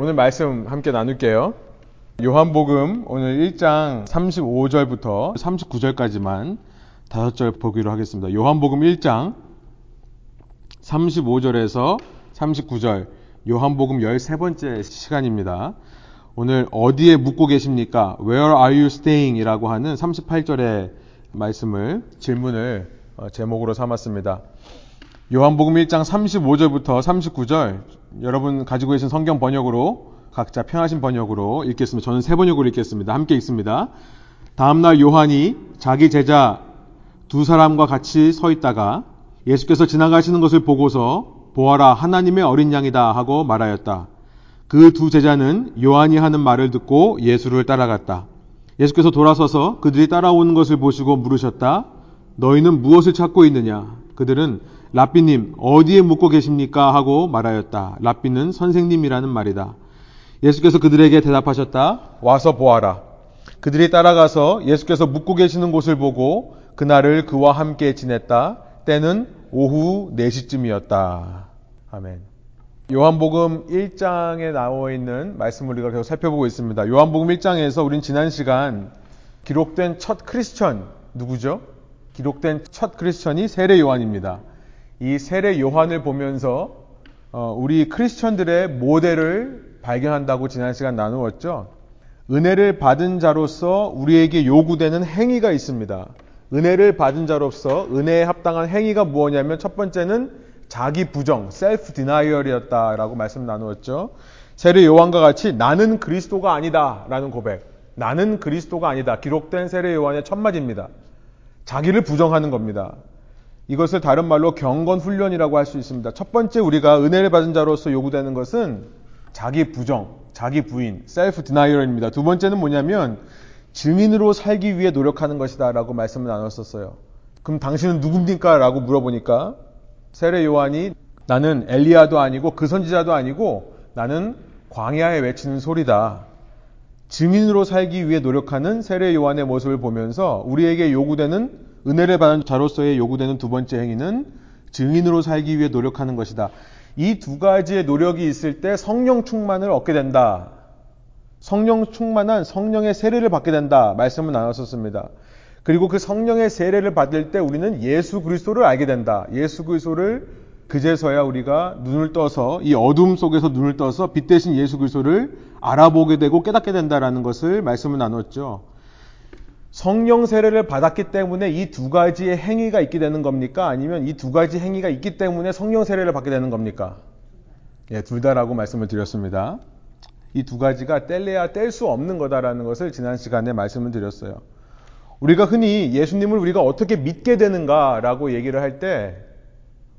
오늘 말씀 함께 나눌게요. 요한복음 오늘 1장 35절부터 39절까지만 다섯 절 보기로 하겠습니다. 요한복음 1장 35절에서 39절 요한복음 13번째 시간입니다. 오늘 어디에 묵고 계십니까? Where are you staying? 이라고 하는 38절의 말씀을 질문을 어, 제목으로 삼았습니다. 요한복음 1장 35절부터 39절 여러분 가지고 계신 성경 번역으로 각자 편하신 번역으로 읽겠습니다. 저는 세 번역으로 읽겠습니다. 함께 읽습니다. 다음날 요한이 자기 제자 두 사람과 같이 서 있다가 예수께서 지나가시는 것을 보고서 보아라 하나님의 어린 양이다 하고 말하였다. 그 두 제자는 요한이 하는 말을 듣고 예수를 따라갔다. 예수께서 돌아서서 그들이 따라오는 것을 보시고 물으셨다. 너희는 무엇을 찾고 있느냐? 그들은 라삐님 어디에 묵고 계십니까? 하고 말하였다. 라삐는 선생님이라는 말이다. 예수께서 그들에게 대답하셨다. 와서 보아라. 그들이 따라가서 예수께서 묵고 계시는 곳을 보고 그날을 그와 함께 지냈다. 때는 오후 4시쯤이었다. 아멘. 요한복음 1장에 나와 있는 말씀을 우리가 계속 살펴보고 있습니다. 요한복음 1장에서 우린 지난 시간 기록된 첫 크리스천 누구죠? 기록된 첫 크리스천이 세례 요한입니다. 이 세례 요한을 보면서 어, 우리 크리스천들의 모델을 발견한다고 지난 시간 나누었죠. 은혜를 받은 자로서 우리에게 요구되는 행위가 있습니다. 은혜를 받은 자로서 은혜에 합당한 행위가 무엇이냐면 첫 번째는 자기 부정, 셀프 디나이얼이었다라고 말씀 나누었죠. 세례 요한과 같이 나는 그리스도가 아니다라는 고백. 나는 그리스도가 아니다. 기록된 세례 요한의 첫 마디입니다. 자기를 부정하는 겁니다. 이것을 다른 말로 경건 훈련이라고 할 수 있습니다. 첫 번째 우리가 은혜를 받은 자로서 요구되는 것은 자기 부정, 자기 부인, 셀프 디나이얼입니다. 두 번째는 뭐냐면 증인으로 살기 위해 노력하는 것이다 라고 말씀을 나눴었어요. 그럼 당신은 누굽니까? 라고 물어보니까 세례 요한이 나는 엘리야도 아니고 그 선지자도 아니고 나는 광야에 외치는 소리다. 증인으로 살기 위해 노력하는 세례 요한의 모습을 보면서 우리에게 요구되는 은혜를 받은 자로서의 요구되는 두 번째 행위는 증인으로 살기 위해 노력하는 것이다. 이 두 가지의 노력이 있을 때 성령 충만을 얻게 된다. 성령 충만한 성령의 세례를 받게 된다. 말씀을 나눴었습니다. 그리고 그 성령의 세례를 받을 때 우리는 예수 그리스도를 알게 된다. 예수 그리스도를 그제서야 우리가 눈을 떠서 이 어둠 속에서 눈을 떠서 빛 대신 예수 그리스도를 알아보게 되고 깨닫게 된다라는 것을 말씀을 나눴죠. 성령 세례를 받았기 때문에 이 두 가지의 행위가 있게 되는 겁니까? 아니면 이 두 가지 행위가 있기 때문에 성령 세례를 받게 되는 겁니까? 예, 둘 다라고 말씀을 드렸습니다. 이 두 가지가 뗄래야 뗄 수 없는 거다라는 것을 지난 시간에 말씀을 드렸어요. 우리가 흔히 예수님을 우리가 어떻게 믿게 되는가라고 얘기를 할 때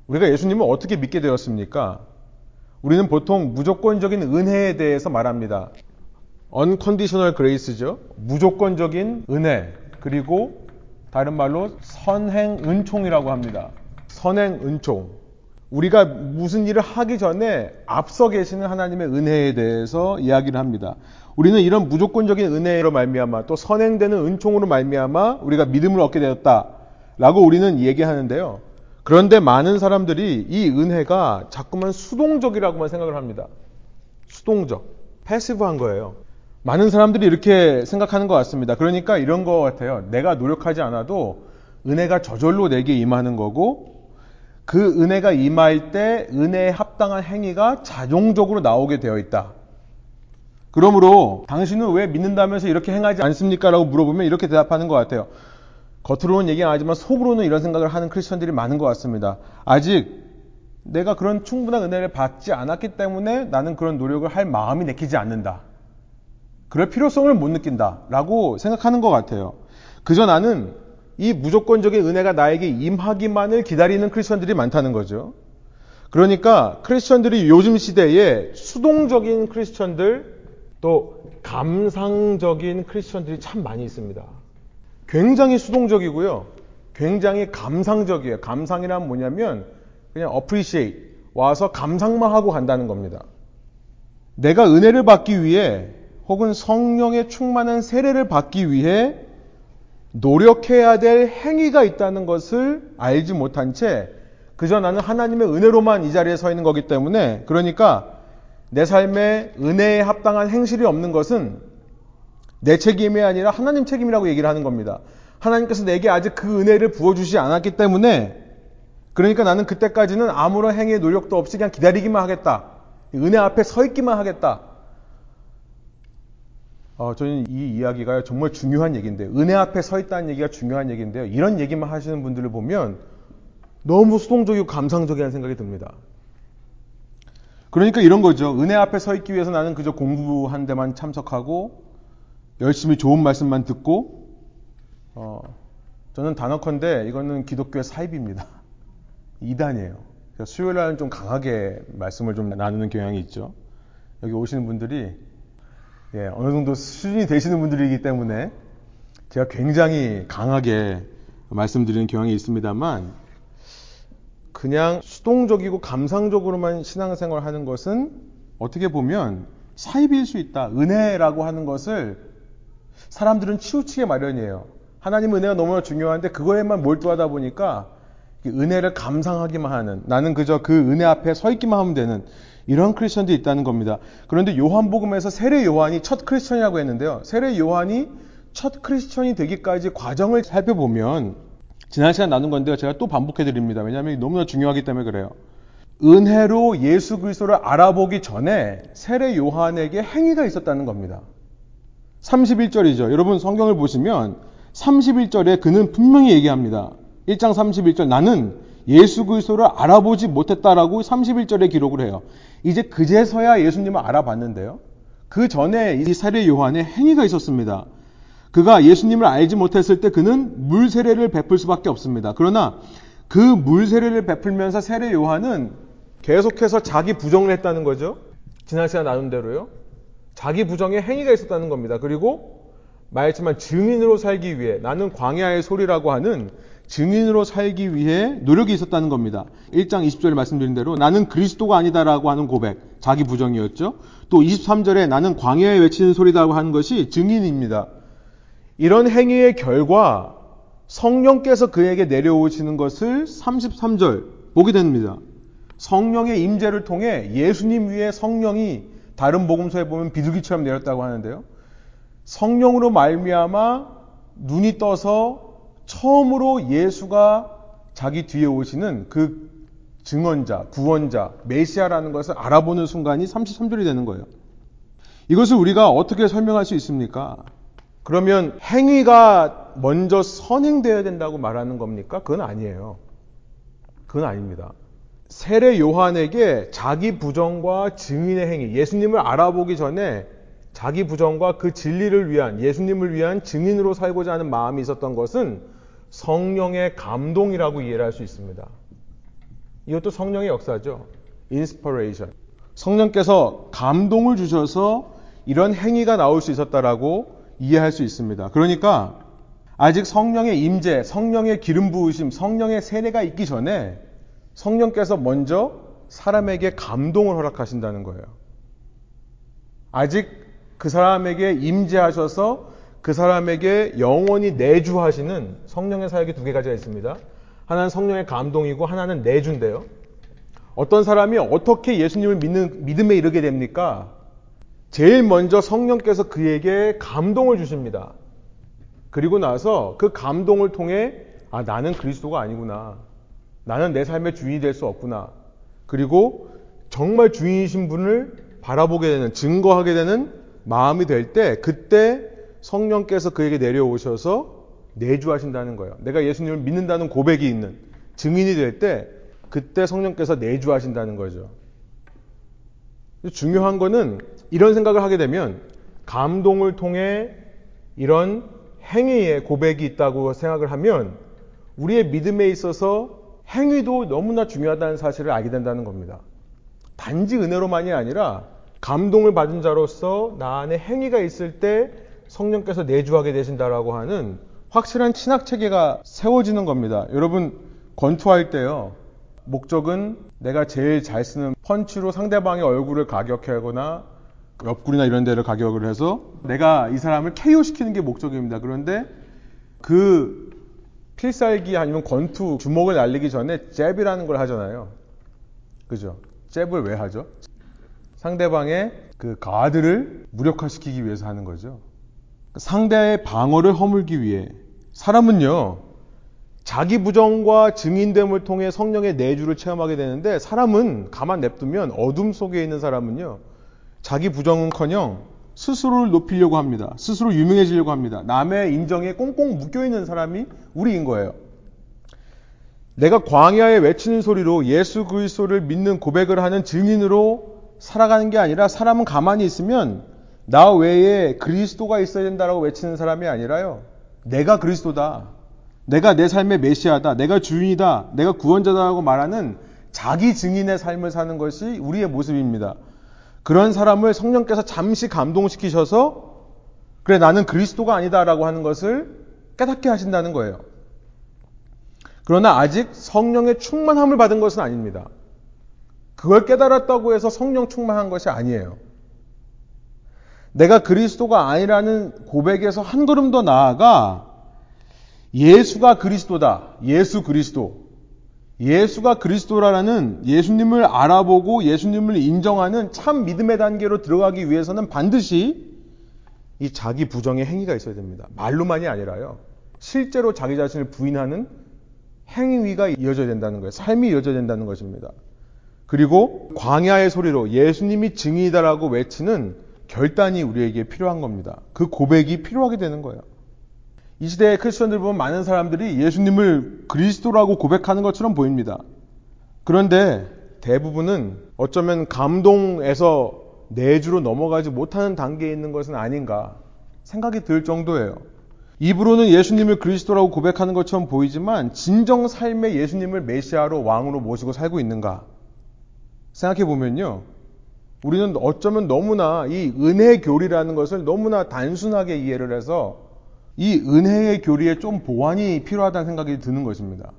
우리가 예수님을 어떻게 믿게 되었습니까? 우리는 보통 무조건적인 은혜에 대해서 말합니다. Unconditional grace죠. 무조건적인 은혜. 그리고 다른 말로 선행 은총이라고 합니다. 선행 은총. 우리가 무슨 일을 하기 전에 앞서 계시는 하나님의 은혜에 대해서 이야기를 합니다. 우리는 이런 무조건적인 은혜로 말미암아 또 선행되는 은총으로 말미암아 우리가 믿음을 얻게 되었다라고 우리는 얘기하는데요. 그런데 많은 사람들이 이 은혜가 자꾸만 수동적이라고만 생각을 합니다. 수동적, 패시브한 거예요. 많은 사람들이 이렇게 생각하는 것 같습니다. 그러니까 이런 것 같아요. 내가 노력하지 않아도 은혜가 저절로 내게 임하는 거고 그 은혜가 임할 때 은혜에 합당한 행위가 자동적으로 나오게 되어 있다. 그러므로 당신은 왜 믿는다면서 이렇게 행하지 않습니까? 라고 물어보면 이렇게 대답하는 것 같아요. 겉으로는 얘기 안 하지만 속으로는 이런 생각을 하는 크리스천들이 많은 것 같습니다. 아직 내가 그런 충분한 은혜를 받지 않았기 때문에 나는 그런 노력을 할 마음이 내키지 않는다. 그럴 필요성을 못 느낀다라고 생각하는 것 같아요. 그저 나는 이 무조건적인 은혜가 나에게 임하기만을 기다리는 크리스천들이 많다는 거죠. 그러니까 크리스천들이 요즘 시대에 수동적인 크리스천들 또 감상적인 크리스천들이 참 많이 있습니다. 굉장히 수동적이고요. 굉장히 감상적이에요. 감상이란 뭐냐면 그냥 appreciate 와서 감상만 하고 간다는 겁니다. 내가 은혜를 받기 위해 혹은 성령의 충만한 세례를 받기 위해 노력해야 될 행위가 있다는 것을 알지 못한 채 그저 나는 하나님의 은혜로만 이 자리에 서 있는 거기 때문에 그러니까 내 삶에 은혜에 합당한 행실이 없는 것은 내 책임이 아니라 하나님 책임이라고 얘기를 하는 겁니다. 하나님께서 내게 아직 그 은혜를 부어주지 않았기 때문에 그러니까 나는 그때까지는 아무런 행위의 노력도 없이 그냥 기다리기만 하겠다. 은혜 앞에 서 있기만 하겠다. 어, 저는 이 이야기가 정말 중요한 얘기인데요. 은혜 앞에 서 있다는 얘기가 중요한 얘기인데요. 이런 얘기만 하시는 분들을 보면 너무 수동적이고 감상적이라는 생각이 듭니다. 그러니까 이런 거죠. 은혜 앞에 서 있기 위해서 나는 그저 공부한 데만 참석하고 열심히 좋은 말씀만 듣고 어, 저는 단언컨대 이거는 기독교의 사입입니다. 이단이에요. 수요일 날은 좀 강하게 말씀을 좀 나누는 경향이 있죠. 여기 오시는 분들이 예, 어느 정도 수준이 되시는 분들이기 때문에 제가 굉장히 강하게 말씀드리는 경향이 있습니다만 그냥 수동적이고 감상적으로만 신앙생활 하는 것은 어떻게 보면 사입일 수 있다. 은혜라고 하는 것을 사람들은 치우치게 마련이에요. 하나님 은혜가 너무나 중요한데 그거에만 몰두하다 보니까 은혜를 감상하기만 하는 나는 그저 그 은혜 앞에 서 있기만 하면 되는 이런 크리스천들이 있다는 겁니다. 그런데 요한복음에서 세례 요한이 첫 크리스천이라고 했는데요. 세례 요한이 첫 크리스천이 되기까지 과정을 살펴보면 지난 시간 나눈 건데요. 제가 또 반복해 드립니다. 왜냐하면 너무나 중요하기 때문에 그래요. 은혜로 예수 그리스도를 알아보기 전에 세례 요한에게 행위가 있었다는 겁니다. 31절이죠. 여러분 성경을 보시면 31절에 그는 분명히 얘기합니다. 1장 31절 나는 예수 그리스도를 알아보지 못했다라고 31절에 기록을 해요. 이제 그제서야 예수님을 알아봤는데요. 그 전에 이 세례 요한의 행위가 있었습니다. 그가 예수님을 알지 못했을 때 그는 물 세례를 베풀 수밖에 없습니다. 그러나 그 물 세례를 베풀면서 세례 요한은 계속해서 자기 부정을 했다는 거죠. 지난 시간 나눈 대로요. 자기 부정에 행위가 있었다는 겁니다. 그리고 말했지만 증인으로 살기 위해 나는 광야의 소리라고 하는 증인으로 살기 위해 노력이 있었다는 겁니다. 1장 20절에 말씀드린 대로 나는 그리스도가 아니다라고 하는 고백, 자기 부정이었죠. 또 23절에 나는 광야에 외치는 소리다라고 하는 것이 증인입니다. 이런 행위의 결과 성령께서 그에게 내려오시는 것을 33절 보게 됩니다. 성령의 임재를 통해 예수님 위에 성령이 다른 복음서에 보면 비둘기처럼 내렸다고 하는데요. 성령으로 말미암아 눈이 떠서 처음으로 예수가 자기 뒤에 오시는 그 증언자, 구원자, 메시아라는 것을 알아보는 순간이 33절이 되는 거예요. 이것을 우리가 어떻게 설명할 수 있습니까? 그러면 행위가 먼저 선행되어야 된다고 말하는 겁니까? 그건 아니에요. 그건 아닙니다. 세례 요한에게 자기 부정과 증인의 행위, 예수님을 알아보기 전에 자기 부정과 그 진리를 위한, 예수님을 위한 증인으로 살고자 하는 마음이 있었던 것은 성령의 감동이라고 이해를 할 수 있습니다. 이것도 성령의 역사죠. Inspiration. 성령께서 감동을 주셔서 이런 행위가 나올 수 있었다라고 이해할 수 있습니다. 그러니까 아직 성령의 임재, 성령의 기름 부으심, 성령의 세례가 있기 전에 성령께서 먼저 사람에게 감동을 허락하신다는 거예요. 아직 그 사람에게 임재하셔서 그 사람에게 영원히 내주하시는 성령의 사역이 두 개가 있습니다. 하나는 성령의 감동이고 하나는 내주인데요. 어떤 사람이 어떻게 예수님을 믿는, 믿음에 이르게 됩니까? 제일 먼저 성령께서 그에게 감동을 주십니다. 그리고 나서 그 감동을 통해 아, 나는 그리스도가 아니구나. 나는 내 삶의 주인이 될 수 없구나. 그리고 정말 주인이신 분을 바라보게 되는, 증거하게 되는 마음이 될 때, 그때 성령께서 그에게 내려오셔서 내주하신다는 거예요. 내가 예수님을 믿는다는 고백이 있는 증인이 될 때 그때 성령께서 내주하신다는 거죠. 중요한 거는 이런 생각을 하게 되면 감동을 통해 이런 행위의 고백이 있다고 생각을 하면 우리의 믿음에 있어서 행위도 너무나 중요하다는 사실을 알게 된다는 겁니다. 단지 은혜로만이 아니라 감동을 받은 자로서 나 안에 행위가 있을 때 성령께서 내주하게 되신다라고 하는 확실한 신학 체계가 세워지는 겁니다. 여러분 권투할 때요. 목적은 내가 제일 잘 쓰는 펀치로 상대방의 얼굴을 가격하거나 옆구리나 이런 데를 가격을 해서 내가 이 사람을 KO 시키는 게 목적입니다. 그런데 그 필살기 아니면 권투 주먹을 날리기 전에 잽이라는 걸 하잖아요. 그죠? 잽을 왜 하죠? 상대방의 그 가드를 무력화시키기 위해서 하는 거죠. 상대의 방어를 허물기 위해 사람은요 자기 부정과 증인됨을 통해 성령의 내주를 체험하게 되는데 사람은 가만 냅두면 어둠 속에 있는 사람은요 자기 부정은커녕 스스로를 높이려고 합니다. 스스로 유명해지려고 합니다. 남의 인정에 꽁꽁 묶여 있는 사람이 우리인 거예요. 내가 광야에 외치는 소리로 예수 그리스도를 믿는 고백을 하는 증인으로 살아가는 게 아니라 사람은 가만히 있으면 나 외에 그리스도가 있어야 된다라고 외치는 사람이 아니라요. 내가 그리스도다. 내가 내 삶의 메시아다. 내가 주인이다. 내가 구원자다라고 말하는 자기 증인의 삶을 사는 것이 우리의 모습입니다. 그런 사람을 성령께서 잠시 감동시키셔서 그래 나는 그리스도가 아니다라고 하는 것을 깨닫게 하신다는 거예요. 그러나 아직 성령의 충만함을 받은 것은 아닙니다. 그걸 깨달았다고 해서 성령 충만한 것이 아니에요. 내가 그리스도가 아니라는 고백에서 한 걸음 더 나아가 예수가 그리스도다. 예수 그리스도. 예수가 그리스도라는 예수님을 알아보고 예수님을 인정하는 참 믿음의 단계로 들어가기 위해서는 반드시 이 자기 부정의 행위가 있어야 됩니다. 말로만이 아니라요. 실제로 자기 자신을 부인하는 행위가 이어져야 된다는 거예요. 삶이 이어져야 된다는 것입니다. 그리고 광야의 소리로 예수님이 증인이다라고 외치는 결단이 우리에게 필요한 겁니다. 그 고백이 필요하게 되는 거예요. 이 시대의 크리스천들 보면 많은 사람들이 예수님을 그리스도라고 고백하는 것처럼 보입니다. 그런데 대부분은 어쩌면 감동에서 내주로 넘어가지 못하는 단계에 있는 것은 아닌가 생각이 들 정도예요. 입으로는 예수님을 그리스도라고 고백하는 것처럼 보이지만 진정 삶의 예수님을 메시아로 왕으로 모시고 살고 있는가 생각해 보면요. 우리는 어쩌면 너무나 이 은혜 교리라는 것을 너무나 단순하게 이해를 해서 이 은혜의 교리에 좀 보완이 필요하다는 생각이 드는 것입니다.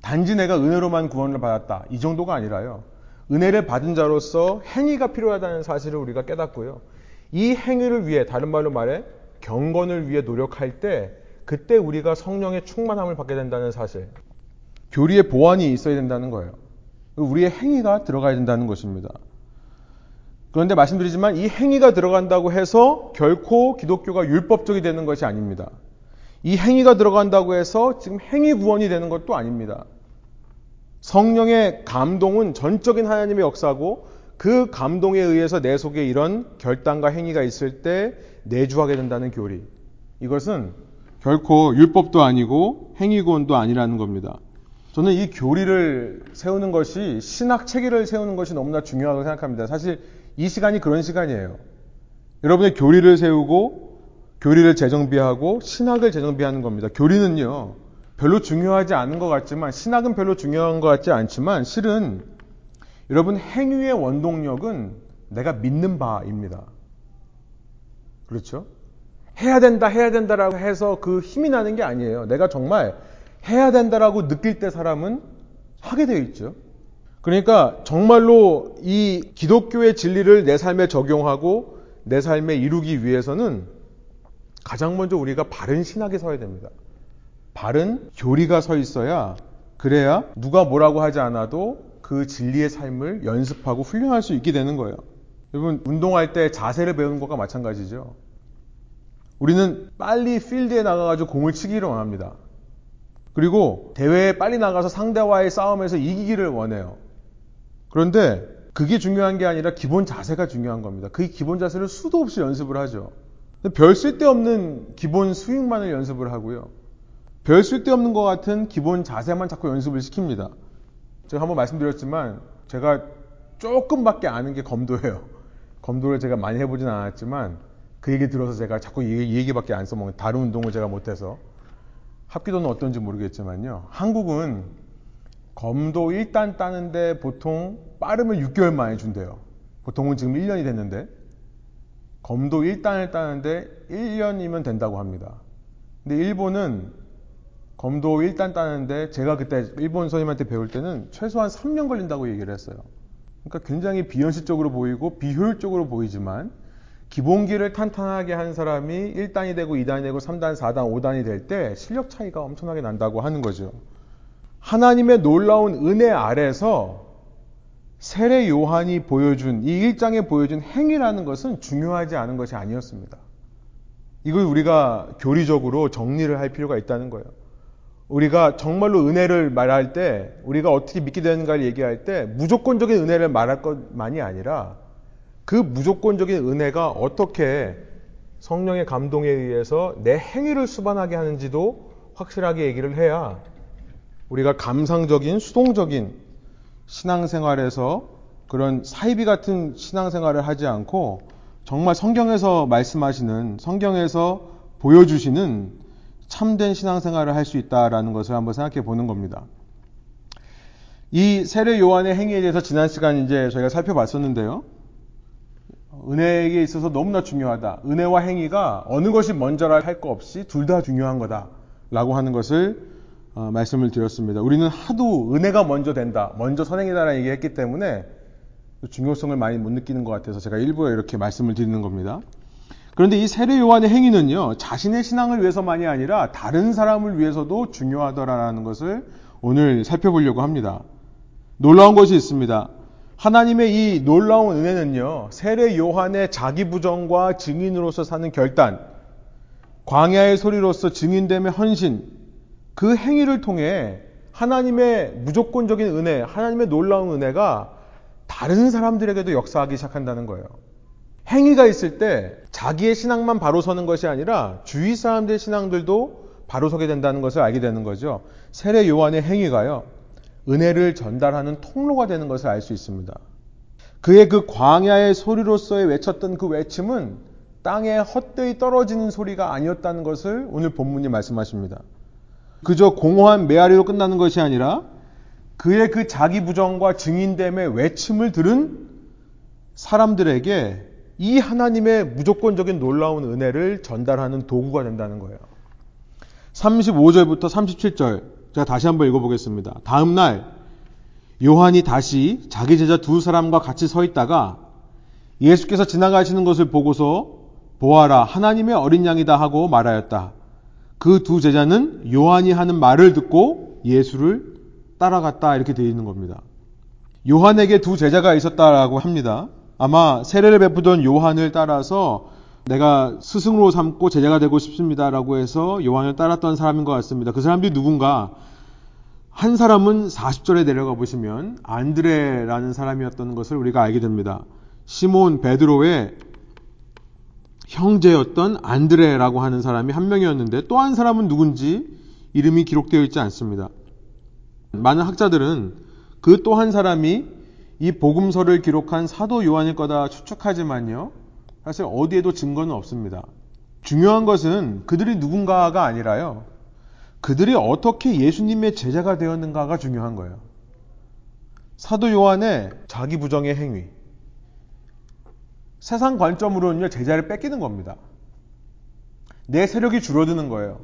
단지 내가 은혜로만 구원을 받았다. 이 정도가 아니라요. 은혜를 받은 자로서 행위가 필요하다는 사실을 우리가 깨닫고요. 이 행위를 위해, 다른 말로 말해, 경건을 위해 노력할 때, 그때 우리가 성령의 충만함을 받게 된다는 사실. 교리의 보완이 있어야 된다는 거예요. 우리의 행위가 들어가야 된다는 것입니다. 그런데 말씀드리지만 이 행위가 들어간다고 해서 결코 기독교가 율법적이 되는 것이 아닙니다. 이 행위가 들어간다고 해서 지금 행위 구원이 되는 것도 아닙니다. 성령의 감동은 전적인 하나님의 역사고 그 감동에 의해서 내 속에 이런 결단과 행위가 있을 때 내주하게 된다는 교리. 이것은 결코 율법도 아니고 행위 구원도 아니라는 겁니다. 저는 이 교리를 세우는 것이 신학 체계를 세우는 것이 너무나 중요하다고 생각합니다. 사실 이 시간이 그런 시간이에요. 여러분의 교리를 세우고 교리를 재정비하고 신학을 재정비하는 겁니다. 교리는요, 별로 중요하지 않은 것 같지만, 신학은 별로 중요한 것 같지 않지만, 실은 여러분 행위의 원동력은 내가 믿는 바입니다. 그렇죠? 해야 된다, 해야 된다라고 해서 그 힘이 나는 게 아니에요. 내가 정말 해야 된다라고 느낄 때 사람은 하게 되어 있죠. 그러니까 정말로 이 기독교의 진리를 내 삶에 적용하고 내 삶에 이루기 위해서는 가장 먼저 우리가 바른 신학에 서야 됩니다. 바른 교리가 서 있어야 그래야 누가 뭐라고 하지 않아도 그 진리의 삶을 연습하고 훈련할 수 있게 되는 거예요. 여러분 운동할 때 자세를 배우는 것과 마찬가지죠. 우리는 빨리 필드에 나가가지고 공을 치기를 원합니다. 그리고 대회에 빨리 나가서 상대와의 싸움에서 이기기를 원해요. 그런데 그게 중요한 게 아니라 기본 자세가 중요한 겁니다. 그 기본 자세를 수도 없이 연습을 하죠. 별 쓸데없는 기본 스윙만을 연습을 하고요. 별 쓸데없는 것 같은 기본 자세만 자꾸 연습을 시킵니다. 제가 한번 말씀드렸지만 제가 조금밖에 아는 게 검도예요. 검도를 제가 많이 해보진 않았지만 그 얘기 들어서 제가 자꾸 이 얘기밖에 안 써먹는 다른 운동을 제가 못해서 합기도는 어떤지 모르겠지만요. 한국은 검도 1단 따는데 보통 빠르면 6개월 만에 준대요. 보통은 지금 1년이 됐는데 검도 1단을 따는데 1년이면 된다고 합니다. 근데 일본은 검도 1단 따는데 제가 그때 일본 선생님한테 배울 때는 최소한 3년 걸린다고 얘기를 했어요. 그러니까 굉장히 비현실적으로 보이고 비효율적으로 보이지만 기본기를 탄탄하게 한 사람이 1단이 되고 2단이 되고 3단, 4단, 5단이 될 때 실력 차이가 엄청나게 난다고 하는 거죠. 하나님의 놀라운 은혜 아래서 세례 요한이 보여준 이 일장에 보여준 행위라는 것은 중요하지 않은 것이 아니었습니다. 이걸 우리가 교리적으로 정리를 할 필요가 있다는 거예요. 우리가 정말로 은혜를 말할 때 우리가 어떻게 믿게 되는가를 얘기할 때 무조건적인 은혜를 말할 것만이 아니라 그 무조건적인 은혜가 어떻게 성령의 감동에 의해서 내 행위를 수반하게 하는지도 확실하게 얘기를 해야 우리가 감상적인 수동적인 신앙생활에서 그런 사이비 같은 신앙생활을 하지 않고 정말 성경에서 말씀하시는 성경에서 보여주시는 참된 신앙생활을 할 수 있다라는 것을 한번 생각해 보는 겁니다. 이 세례 요한의 행위에 대해서 지난 시간 이제 저희가 살펴봤었는데요. 은혜에 있어서 너무나 중요하다. 은혜와 행위가 어느 것이 먼저라 할 거 없이 둘 다 중요한 거다 라고 하는 것을 어, 말씀을 드렸습니다. 우리는 하도 은혜가 먼저 된다, 먼저 선행이다라는 얘기했기 때문에 중요성을 많이 못 느끼는 것 같아서 제가 일부러 이렇게 말씀을 드리는 겁니다. 그런데 이 세례 요한의 행위는요, 자신의 신앙을 위해서만이 아니라 다른 사람을 위해서도 중요하더라라는 것을 오늘 살펴보려고 합니다. 놀라운 것이 있습니다. 하나님의 이 놀라운 은혜는요, 세례 요한의 자기 부정과 증인으로서 사는 결단, 광야의 소리로서 증인됨의 헌신, 그 행위를 통해 하나님의 무조건적인 은혜, 하나님의 놀라운 은혜가 다른 사람들에게도 역사하기 시작한다는 거예요. 행위가 있을 때 자기의 신앙만 바로 서는 것이 아니라 주위 사람들의 신앙들도 바로 서게 된다는 것을 알게 되는 거죠. 세례 요한의 행위가요. 은혜를 전달하는 통로가 되는 것을 알 수 있습니다. 그의 그 광야의 소리로서의 외쳤던 그 외침은 땅에 헛되이 떨어지는 소리가 아니었다는 것을 오늘 본문이 말씀하십니다. 그저 공허한 메아리로 끝나는 것이 아니라 그의 그 자기 부정과 증인됨의 외침을 들은 사람들에게 이 하나님의 무조건적인 놀라운 은혜를 전달하는 도구가 된다는 거예요. 35절부터 37절 제가 다시 한번 읽어보겠습니다. 다음 날 요한이 다시 자기 제자 두 사람과 같이 서 있다가 예수께서 지나가시는 것을 보고서 보아라 하나님의 어린 양이다 하고 말하였다. 그 두 제자는 요한이 하는 말을 듣고 예수를 따라갔다 이렇게 되어 있는 겁니다. 요한에게 두 제자가 있었다라고 합니다. 아마 세례를 베푸던 요한을 따라서 내가 스승으로 삼고 제자가 되고 싶습니다라고 해서 요한을 따랐던 사람인 것 같습니다. 그 사람들이 누군가 한 사람은 40절에 내려가 보시면 안드레라는 사람이었던 것을 우리가 알게 됩니다. 시몬 베드로의 형제였던 안드레라고 하는 사람이 한 명이었는데 또 한 사람은 누군지 이름이 기록되어 있지 않습니다. 많은 학자들은 그 또 한 사람이 이 복음서를 기록한 사도 요한일 거다 추측하지만요. 사실 어디에도 증거는 없습니다. 중요한 것은 그들이 누군가가 아니라요. 그들이 어떻게 예수님의 제자가 되었는가가 중요한 거예요. 사도 요한의 자기 부정의 행위. 세상 관점으로는요, 제자를 뺏기는 겁니다. 내 세력이 줄어드는 거예요.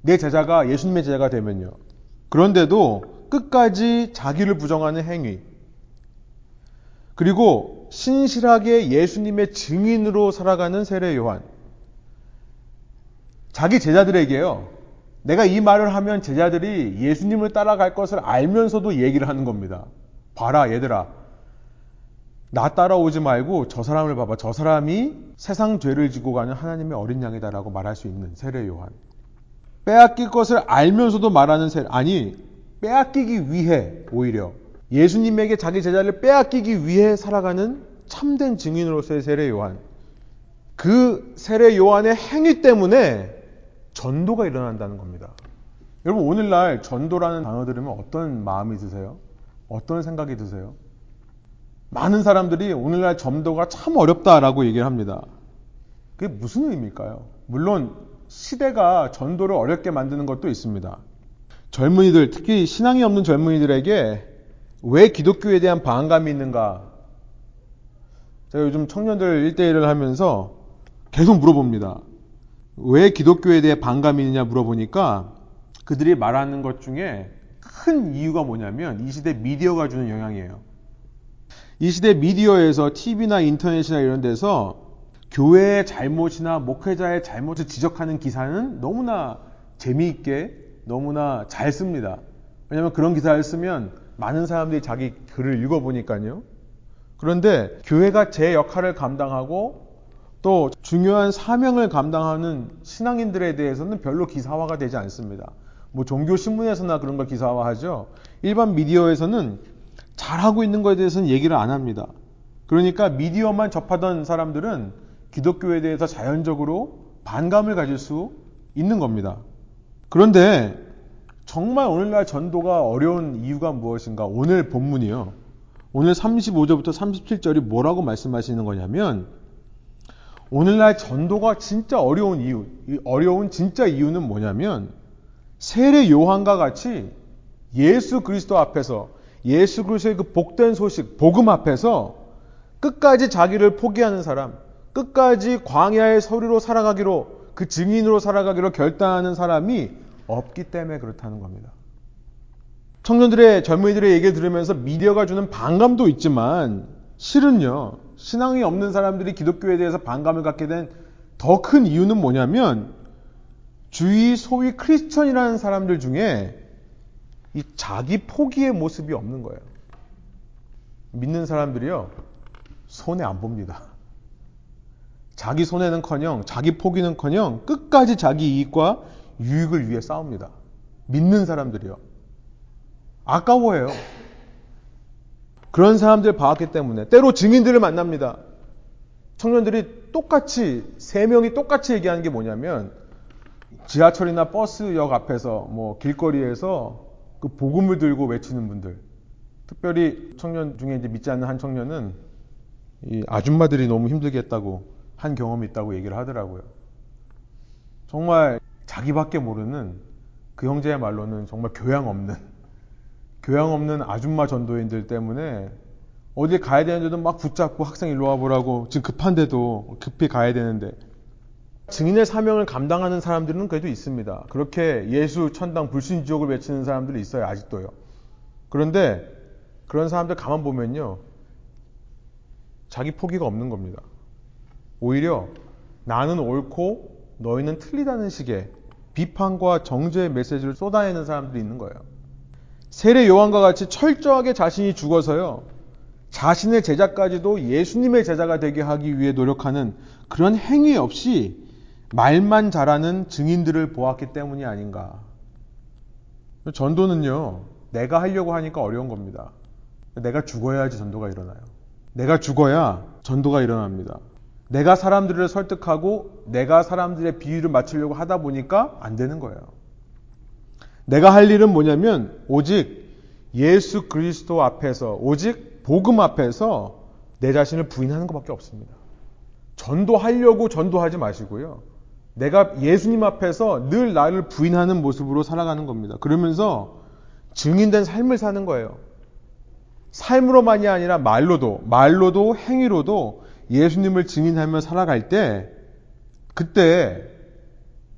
내 제자가 예수님의 제자가 되면요. 그런데도 끝까지 자기를 부정하는 행위. 그리고 신실하게 예수님의 증인으로 살아가는 세례 요한. 자기 제자들에게요. 내가 이 말을 하면 제자들이 예수님을 따라갈 것을 알면서도 얘기를 하는 겁니다. 봐라, 얘들아. 나 따라오지 말고 저 사람을 봐봐. 저 사람이 세상 죄를 지고 가는 하나님의 어린 양이다라고 말할 수 있는 세례 요한. 빼앗길 것을 알면서도 말하는 세, 아니, 빼앗기기 위해 오히려 예수님에게 자기 제자를 빼앗기기 위해 살아가는 참된 증인으로서의 세례 요한. 그 세례 요한의 행위 때문에 전도가 일어난다는 겁니다. 여러분, 오늘날 전도라는 단어 들으면 어떤 마음이 드세요? 어떤 생각이 드세요? 많은 사람들이 오늘날 전도가 참 어렵다라고 얘기를 합니다. 그게 무슨 의미일까요? 물론 시대가 전도를 어렵게 만드는 것도 있습니다. 젊은이들, 특히 신앙이 없는 젊은이들에게 왜 기독교에 대한 반감이 있는가? 제가 요즘 청년들 1대1을 하면서 계속 물어봅니다. 왜 기독교에 대해 반감이 있느냐 물어보니까 그들이 말하는 것 중에 큰 이유가 뭐냐면 이 시대 미디어가 주는 영향이에요. 이 시대 미디어에서 TV나 인터넷이나 이런 데서 교회의 잘못이나 목회자의 잘못을 지적하는 기사는 너무나 재미있게 너무나 잘 씁니다. 왜냐하면 그런 기사를 쓰면 많은 사람들이 자기 글을 읽어보니까요. 그런데 교회가 제 역할을 감당하고 또 중요한 사명을 감당하는 신앙인들에 대해서는 별로 기사화가 되지 않습니다. 뭐 종교 신문에서나 그런 걸 기사화하죠. 일반 미디어에서는 잘하고 있는 것에 대해서는 얘기를 안 합니다. 그러니까 미디어만 접하던 사람들은 기독교에 대해서 자연적으로 반감을 가질 수 있는 겁니다. 그런데 정말 오늘날 전도가 어려운 이유가 무엇인가? 오늘 본문이요. 오늘 35절부터 37절이 뭐라고 말씀하시는 거냐면 오늘날 전도가 진짜 어려운 이유, 어려운 진짜 이유는 뭐냐면 세례 요한과 같이 예수 그리스도 앞에서 예수 그리스도의 그 복된 소식, 복음 앞에서 끝까지 자기를 포기하는 사람, 끝까지 광야의 서리로 살아가기로 그 증인으로 살아가기로 결단하는 사람이 없기 때문에 그렇다는 겁니다. 청년들의 젊은이들의 얘기를 들으면서 미디어가 주는 반감도 있지만 실은요 신앙이 없는 사람들이 기독교에 대해서 반감을 갖게 된 더 큰 이유는 뭐냐면 주위 소위 크리스천이라는 사람들 중에 이 자기 포기의 모습이 없는 거예요. 믿는 사람들이요 손해 안 봅니다. 자기 손해는 커녕 자기 포기는 커녕 끝까지 자기 이익과 유익을 위해 싸웁니다. 믿는 사람들이요. 아까워해요. 그런 사람들 봐왔기 때문에 때로 증인들을 만납니다. 청년들이 똑같이 세 명이 똑같이 얘기하는 게 뭐냐면 지하철이나 버스역 앞에서 뭐 길거리에서 그 복음을 들고 외치는 분들. 특별히 청년 중에 이제 믿지 않는 한 청년은 이 아줌마들이 너무 힘들게 했다고 한 경험이 있다고 얘기를 하더라고요. 정말 자기밖에 모르는 그 형제의 말로는 정말 교양 없는 교양 없는 아줌마 전도인들 때문에 어디 가야 되는데도 막 붙잡고 학생 일로 와보라고 지금 급한데도 급히 가야 되는데 증인의 사명을 감당하는 사람들은 그래도 있습니다. 그렇게 예수 천당 불신 지옥을 외치는 사람들이 있어요 아직도요. 그런데 그런 사람들 가만 보면요 자기 포기가 없는 겁니다. 오히려 나는 옳고 너희는 틀리다는 식의 비판과 정죄의 메시지를 쏟아내는 사람들이 있는 거예요. 세례 요한과 같이 철저하게 자신이 죽어서요. 자신의 제자까지도 예수님의 제자가 되게 하기 위해 노력하는 그런 행위 없이 말만 잘하는 증인들을 보았기 때문이 아닌가. 전도는요, 내가 하려고 하니까 어려운 겁니다. 내가 죽어야지 전도가 일어나요. 내가 죽어야 전도가 일어납니다. 내가 사람들을 설득하고 내가 사람들의 비유를 맞추려고 하다 보니까 안 되는 거예요. 내가 할 일은 뭐냐면 오직 예수 그리스도 앞에서 오직 복음 앞에서 내 자신을 부인하는 것밖에 없습니다. 전도하려고 전도하지 마시고요. 내가 예수님 앞에서 늘 나를 부인하는 모습으로 살아가는 겁니다. 그러면서 증인된 삶을 사는 거예요. 삶으로만이 아니라 말로도, 말로도, 행위로도 예수님을 증인하며 살아갈 때 그때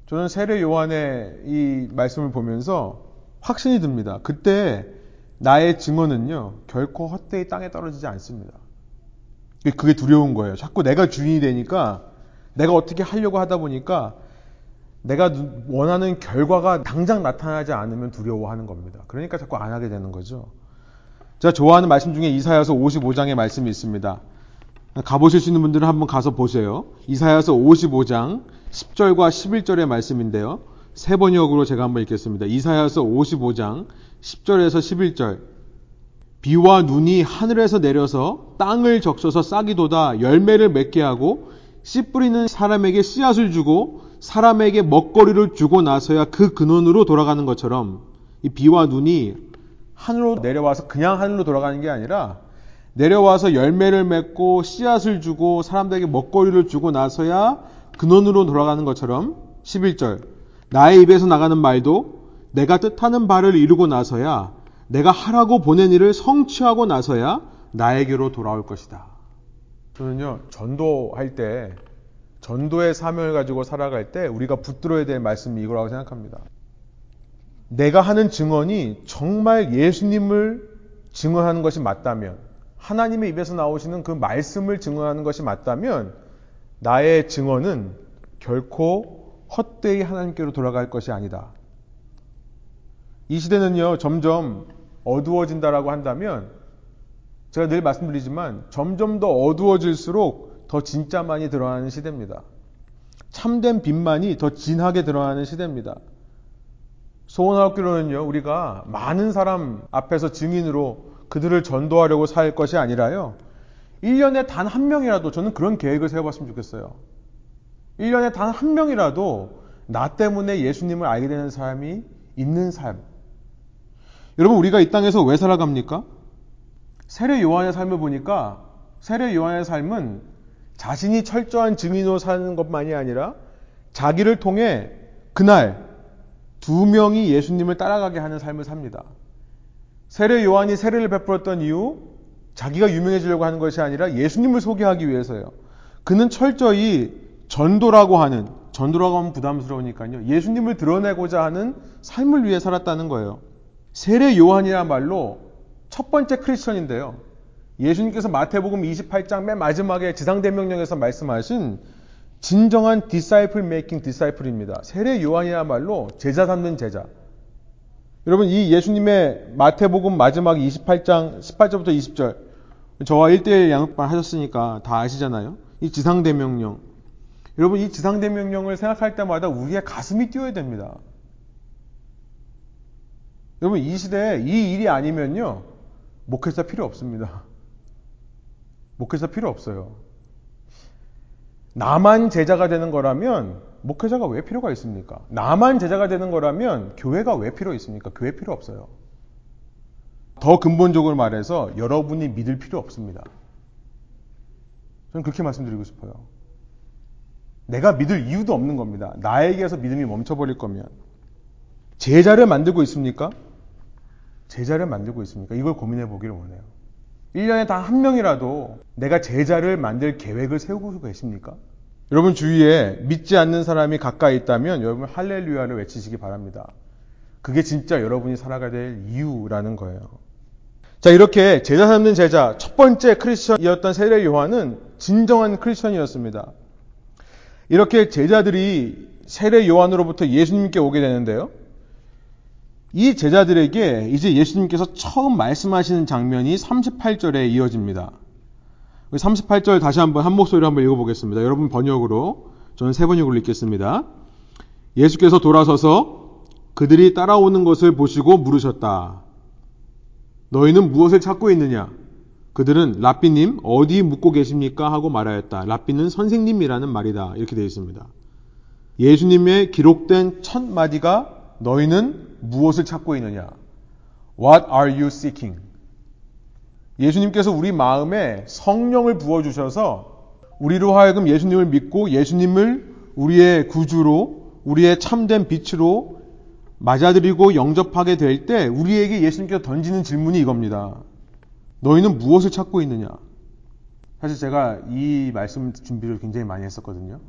저는 세례 요한의 이 말씀을 보면서 확신이 듭니다. 그때 나의 증언은요 결코 헛되이 땅에 떨어지지 않습니다. 그게 두려운 거예요. 자꾸 내가 주인이 되니까 내가 어떻게 하려고 하다 보니까 내가 원하는 결과가 당장 나타나지 않으면 두려워하는 겁니다. 그러니까 자꾸 안 하게 되는 거죠. 제가 좋아하는 말씀 중에 이사야서 55장의 말씀이 있습니다. 가보실 수 있는 분들은 한번 가서 보세요. 이사야서 55장 10절과 11절의 말씀인데요. 세 번역으로 제가 한번 읽겠습니다. 이사야서 55장 10절에서 11절. 비와 눈이 하늘에서 내려서 땅을 적셔서 싹이 돋아 열매를 맺게 하고 씨 뿌리는 사람에게 씨앗을 주고 사람에게 먹거리를 주고 나서야 그 근원으로 돌아가는 것처럼 이 비와 눈이 하늘로 내려와서 그냥 하늘로 돌아가는 게 아니라 내려와서 열매를 맺고 씨앗을 주고 사람들에게 먹거리를 주고 나서야 근원으로 돌아가는 것처럼 11절 나의 입에서 나가는 말도 내가 뜻하는 바를 이루고 나서야 내가 하라고 보낸 일을 성취하고 나서야 나에게로 돌아올 것이다. 저는요 전도할 때 전도의 사명을 가지고 살아갈 때 우리가 붙들어야 될 말씀이 이거라고 생각합니다. 내가 하는 증언이 정말 예수님을 증언하는 것이 맞다면 하나님의 입에서 나오시는 그 말씀을 증언하는 것이 맞다면 나의 증언은 결코 헛되이 하나님께로 돌아갈 것이 아니다. 이 시대는요, 점점 어두워진다라고 한다면 제가 늘 말씀드리지만 점점 더 어두워질수록 더 진짜만이 드러나는 시대입니다. 참된 빛만이 더 진하게 드러나는 시대입니다. 소원하옵기로는요, 우리가 많은 사람 앞에서 증인으로 그들을 전도하려고 살 것이 아니라요, 1년에 단 한 명이라도 저는 그런 계획을 세워봤으면 좋겠어요. 1년에 단 한 명이라도 나 때문에 예수님을 알게 되는 사람이 있는 삶. 여러분, 우리가 이 땅에서 왜 살아갑니까? 세례 요한의 삶을 보니까 세례 요한의 삶은 자신이 철저한 증인으로 사는 것만이 아니라 자기를 통해 그날 두 명이 예수님을 따라가게 하는 삶을 삽니다. 세례 요한이 세례를 베풀었던 이유 자기가 유명해지려고 하는 것이 아니라 예수님을 소개하기 위해서요. 그는 철저히 전도라고 하는 전도라고 하면 부담스러우니까요. 예수님을 드러내고자 하는 삶을 위해 살았다는 거예요. 세례 요한이야말로 첫 번째 크리스천인데요. 예수님께서 마태복음 28장 맨 마지막에 지상대명령에서 말씀하신 진정한 disciple making disciple입니다. 세례 요한이야말로 제자 삼는 제자. 여러분 이 예수님의 마태복음 마지막 28장 18절부터 20절 저와 1대1 양육반 하셨으니까 다 아시잖아요. 이 지상대명령. 여러분 이 지상대명령을 생각할 때마다 우리의 가슴이 뛰어야 됩니다. 여러분 이 시대에 이 일이 아니면요 목회자 필요 없습니다. 목회자 필요 없어요. 나만 제자가 되는 거라면 목회자가 왜 필요가 있습니까? 나만 제자가 되는 거라면 교회가 왜 필요 있습니까? 교회 필요 없어요. 더 근본적으로 말해서 여러분이 믿을 필요 없습니다. 저는 그렇게 말씀드리고 싶어요. 내가 믿을 이유도 없는 겁니다. 나에게서 믿음이 멈춰버릴 거면. 제자를 만들고 있습니까? 제자를 만들고 있습니까? 이걸 고민해 보기를 원해요. 1년에 단 한 명이라도 내가 제자를 만들 계획을 세우고 계십니까? 여러분 주위에 믿지 않는 사람이 가까이 있다면 여러분 할렐루야를 외치시기 바랍니다. 그게 진짜 여러분이 살아가야 될 이유라는 거예요. 자, 이렇게 제자 삼는 제자, 첫 번째 크리스천이었던 세례 요한은 진정한 크리스천이었습니다. 이렇게 제자들이 세례 요한으로부터 예수님께 오게 되는데요. 이 제자들에게 이제 예수님께서 처음 말씀하시는 장면이 38절에 이어집니다. 38절 다시 한번 한 목소리로 한번 읽어보겠습니다. 여러분 번역으로 저는 세 번역으로 읽겠습니다. 예수께서 돌아서서 그들이 따라오는 것을 보시고 물으셨다. 너희는 무엇을 찾고 있느냐? 그들은 라삐님 어디 묻고 계십니까? 하고 말하였다. 라삐는 선생님이라는 말이다. 이렇게 되어 있습니다. 예수님의 기록된 첫 마디가 너희는 무엇을 찾고 있느냐? What are you seeking? 예수님께서 우리 마음에 성령을 부어주셔서 우리로 하여금 예수님을 믿고 예수님을 우리의 구주로, 우리의 참된 빛으로 맞아들이고 영접하게 될 때 우리에게 예수님께서 던지는 질문이 이겁니다. 너희는 무엇을 찾고 있느냐? 사실 제가 이 말씀 준비를 굉장히 많이 했었거든요.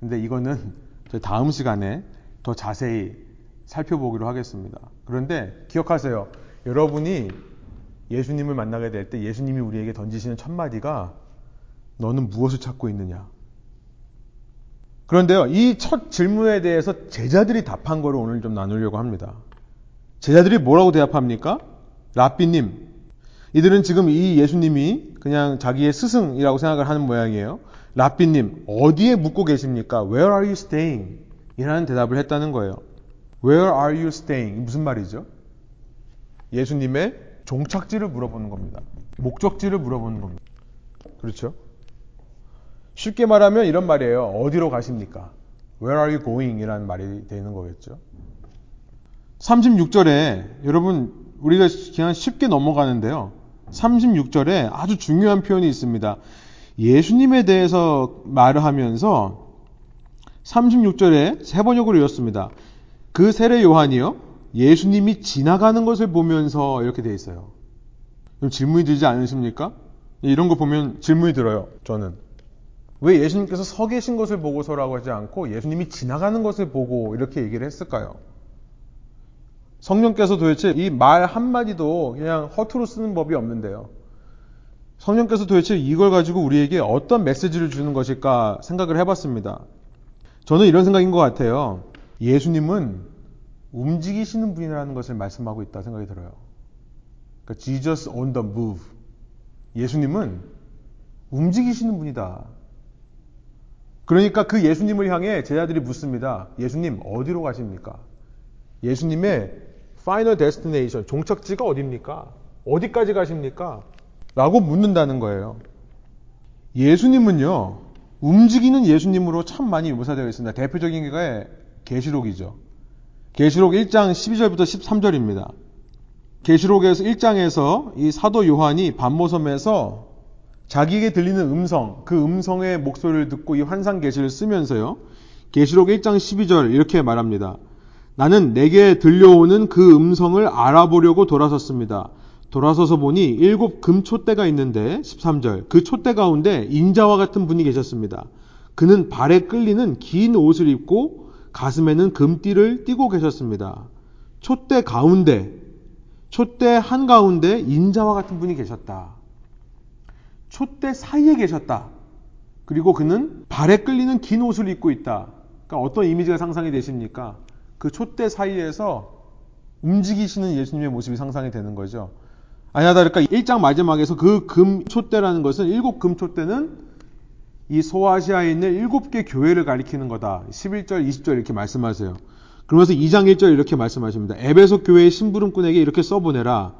근데 이거는 다음 시간에 더 자세히 살펴보기로 하겠습니다. 그런데 기억하세요. 여러분이 예수님을 만나게 될 때 예수님이 우리에게 던지시는 첫 마디가 너는 무엇을 찾고 있느냐? 그런데요, 이 첫 질문에 대해서 제자들이 답한 거를 오늘 좀 나누려고 합니다. 제자들이 뭐라고 대답합니까? 라삐님. 이들은 지금 이 예수님이 그냥 자기의 스승이라고 생각을 하는 모양이에요. 라삐님, 어디에 묵고 계십니까? Where are you staying? 이라는 대답을 했다는 거예요. Where are you staying? 무슨 말이죠? 예수님의 종착지를 물어보는 겁니다. 목적지를 물어보는 겁니다. 그렇죠? 쉽게 말하면 이런 말이에요. 어디로 가십니까? Where are you going? 이라는 말이 되는 거겠죠. 36절에 여러분 우리가 그냥 쉽게 넘어가는데요. 36절에 아주 중요한 표현이 있습니다. 예수님에 대해서 말을 하면서 36절에 세 번역으로 읽었습니다. 그 세례 요한이요. 예수님이 지나가는 것을 보면서 이렇게 돼 있어요. 질문이 들지 않으십니까? 이런 거 보면 질문이 들어요. 저는. 왜 예수님께서 서 계신 것을 보고서라고 하지 않고 예수님이 지나가는 것을 보고 이렇게 얘기를 했을까요? 성령께서 도대체 이 말 한마디도 그냥 허투루 쓰는 법이 없는데요. 성령께서 도대체 이걸 가지고 우리에게 어떤 메시지를 주는 것일까 생각을 해봤습니다. 저는 이런 생각인 것 같아요. 예수님은 움직이시는 분이라는 것을 말씀하고 있다 생각이 들어요. 그러니까 Jesus on the move. 예수님은 움직이시는 분이다. 그러니까 그 예수님을 향해 제자들이 묻습니다. 예수님 어디로 가십니까? 예수님의 final destination 종착지가 어디입니까? 어디까지 가십니까? 라고 묻는다는 거예요. 예수님은요. 움직이는 예수님으로 참 많이 묘사되어 있습니다. 대표적인 게 계시록이죠. 계시록 1장 12절부터 13절입니다. 계시록에서 1장에서 이 사도 요한이 반모섬에서 자기에게 들리는 음성, 그 음성의 목소리를 듣고 이 환상 계시를 쓰면서요. 계시록 1장 12절 이렇게 말합니다. 나는 내게 들려오는 그 음성을 알아보려고 돌아섰습니다. 돌아서서 보니 일곱 금촛대가 있는데 13절 그 촛대 가운데 인자와 같은 분이 계셨습니다. 그는 발에 끌리는 긴 옷을 입고 가슴에는 금띠를 띠고 계셨습니다. 촛대 가운데 촛대 한가운데 인자와 같은 분이 계셨다. 촛대 사이에 계셨다. 그리고 그는 발에 끌리는 긴 옷을 입고 있다. 그러니까 어떤 이미지가 상상이 되십니까? 그 촛대 사이에서 움직이시는 예수님의 모습이 상상이 되는 거죠. 아니야 다를까 1장 마지막에서 그 금 촛대라는 것은 일곱 금 촛대는 이 소아시아에 있는 일곱 개 교회를 가리키는 거다. 11절, 20절 이렇게 말씀하세요. 그러면서 2장 1절 이렇게 말씀하십니다. 에베소 교회의 심부름꾼에게 이렇게 써보내라.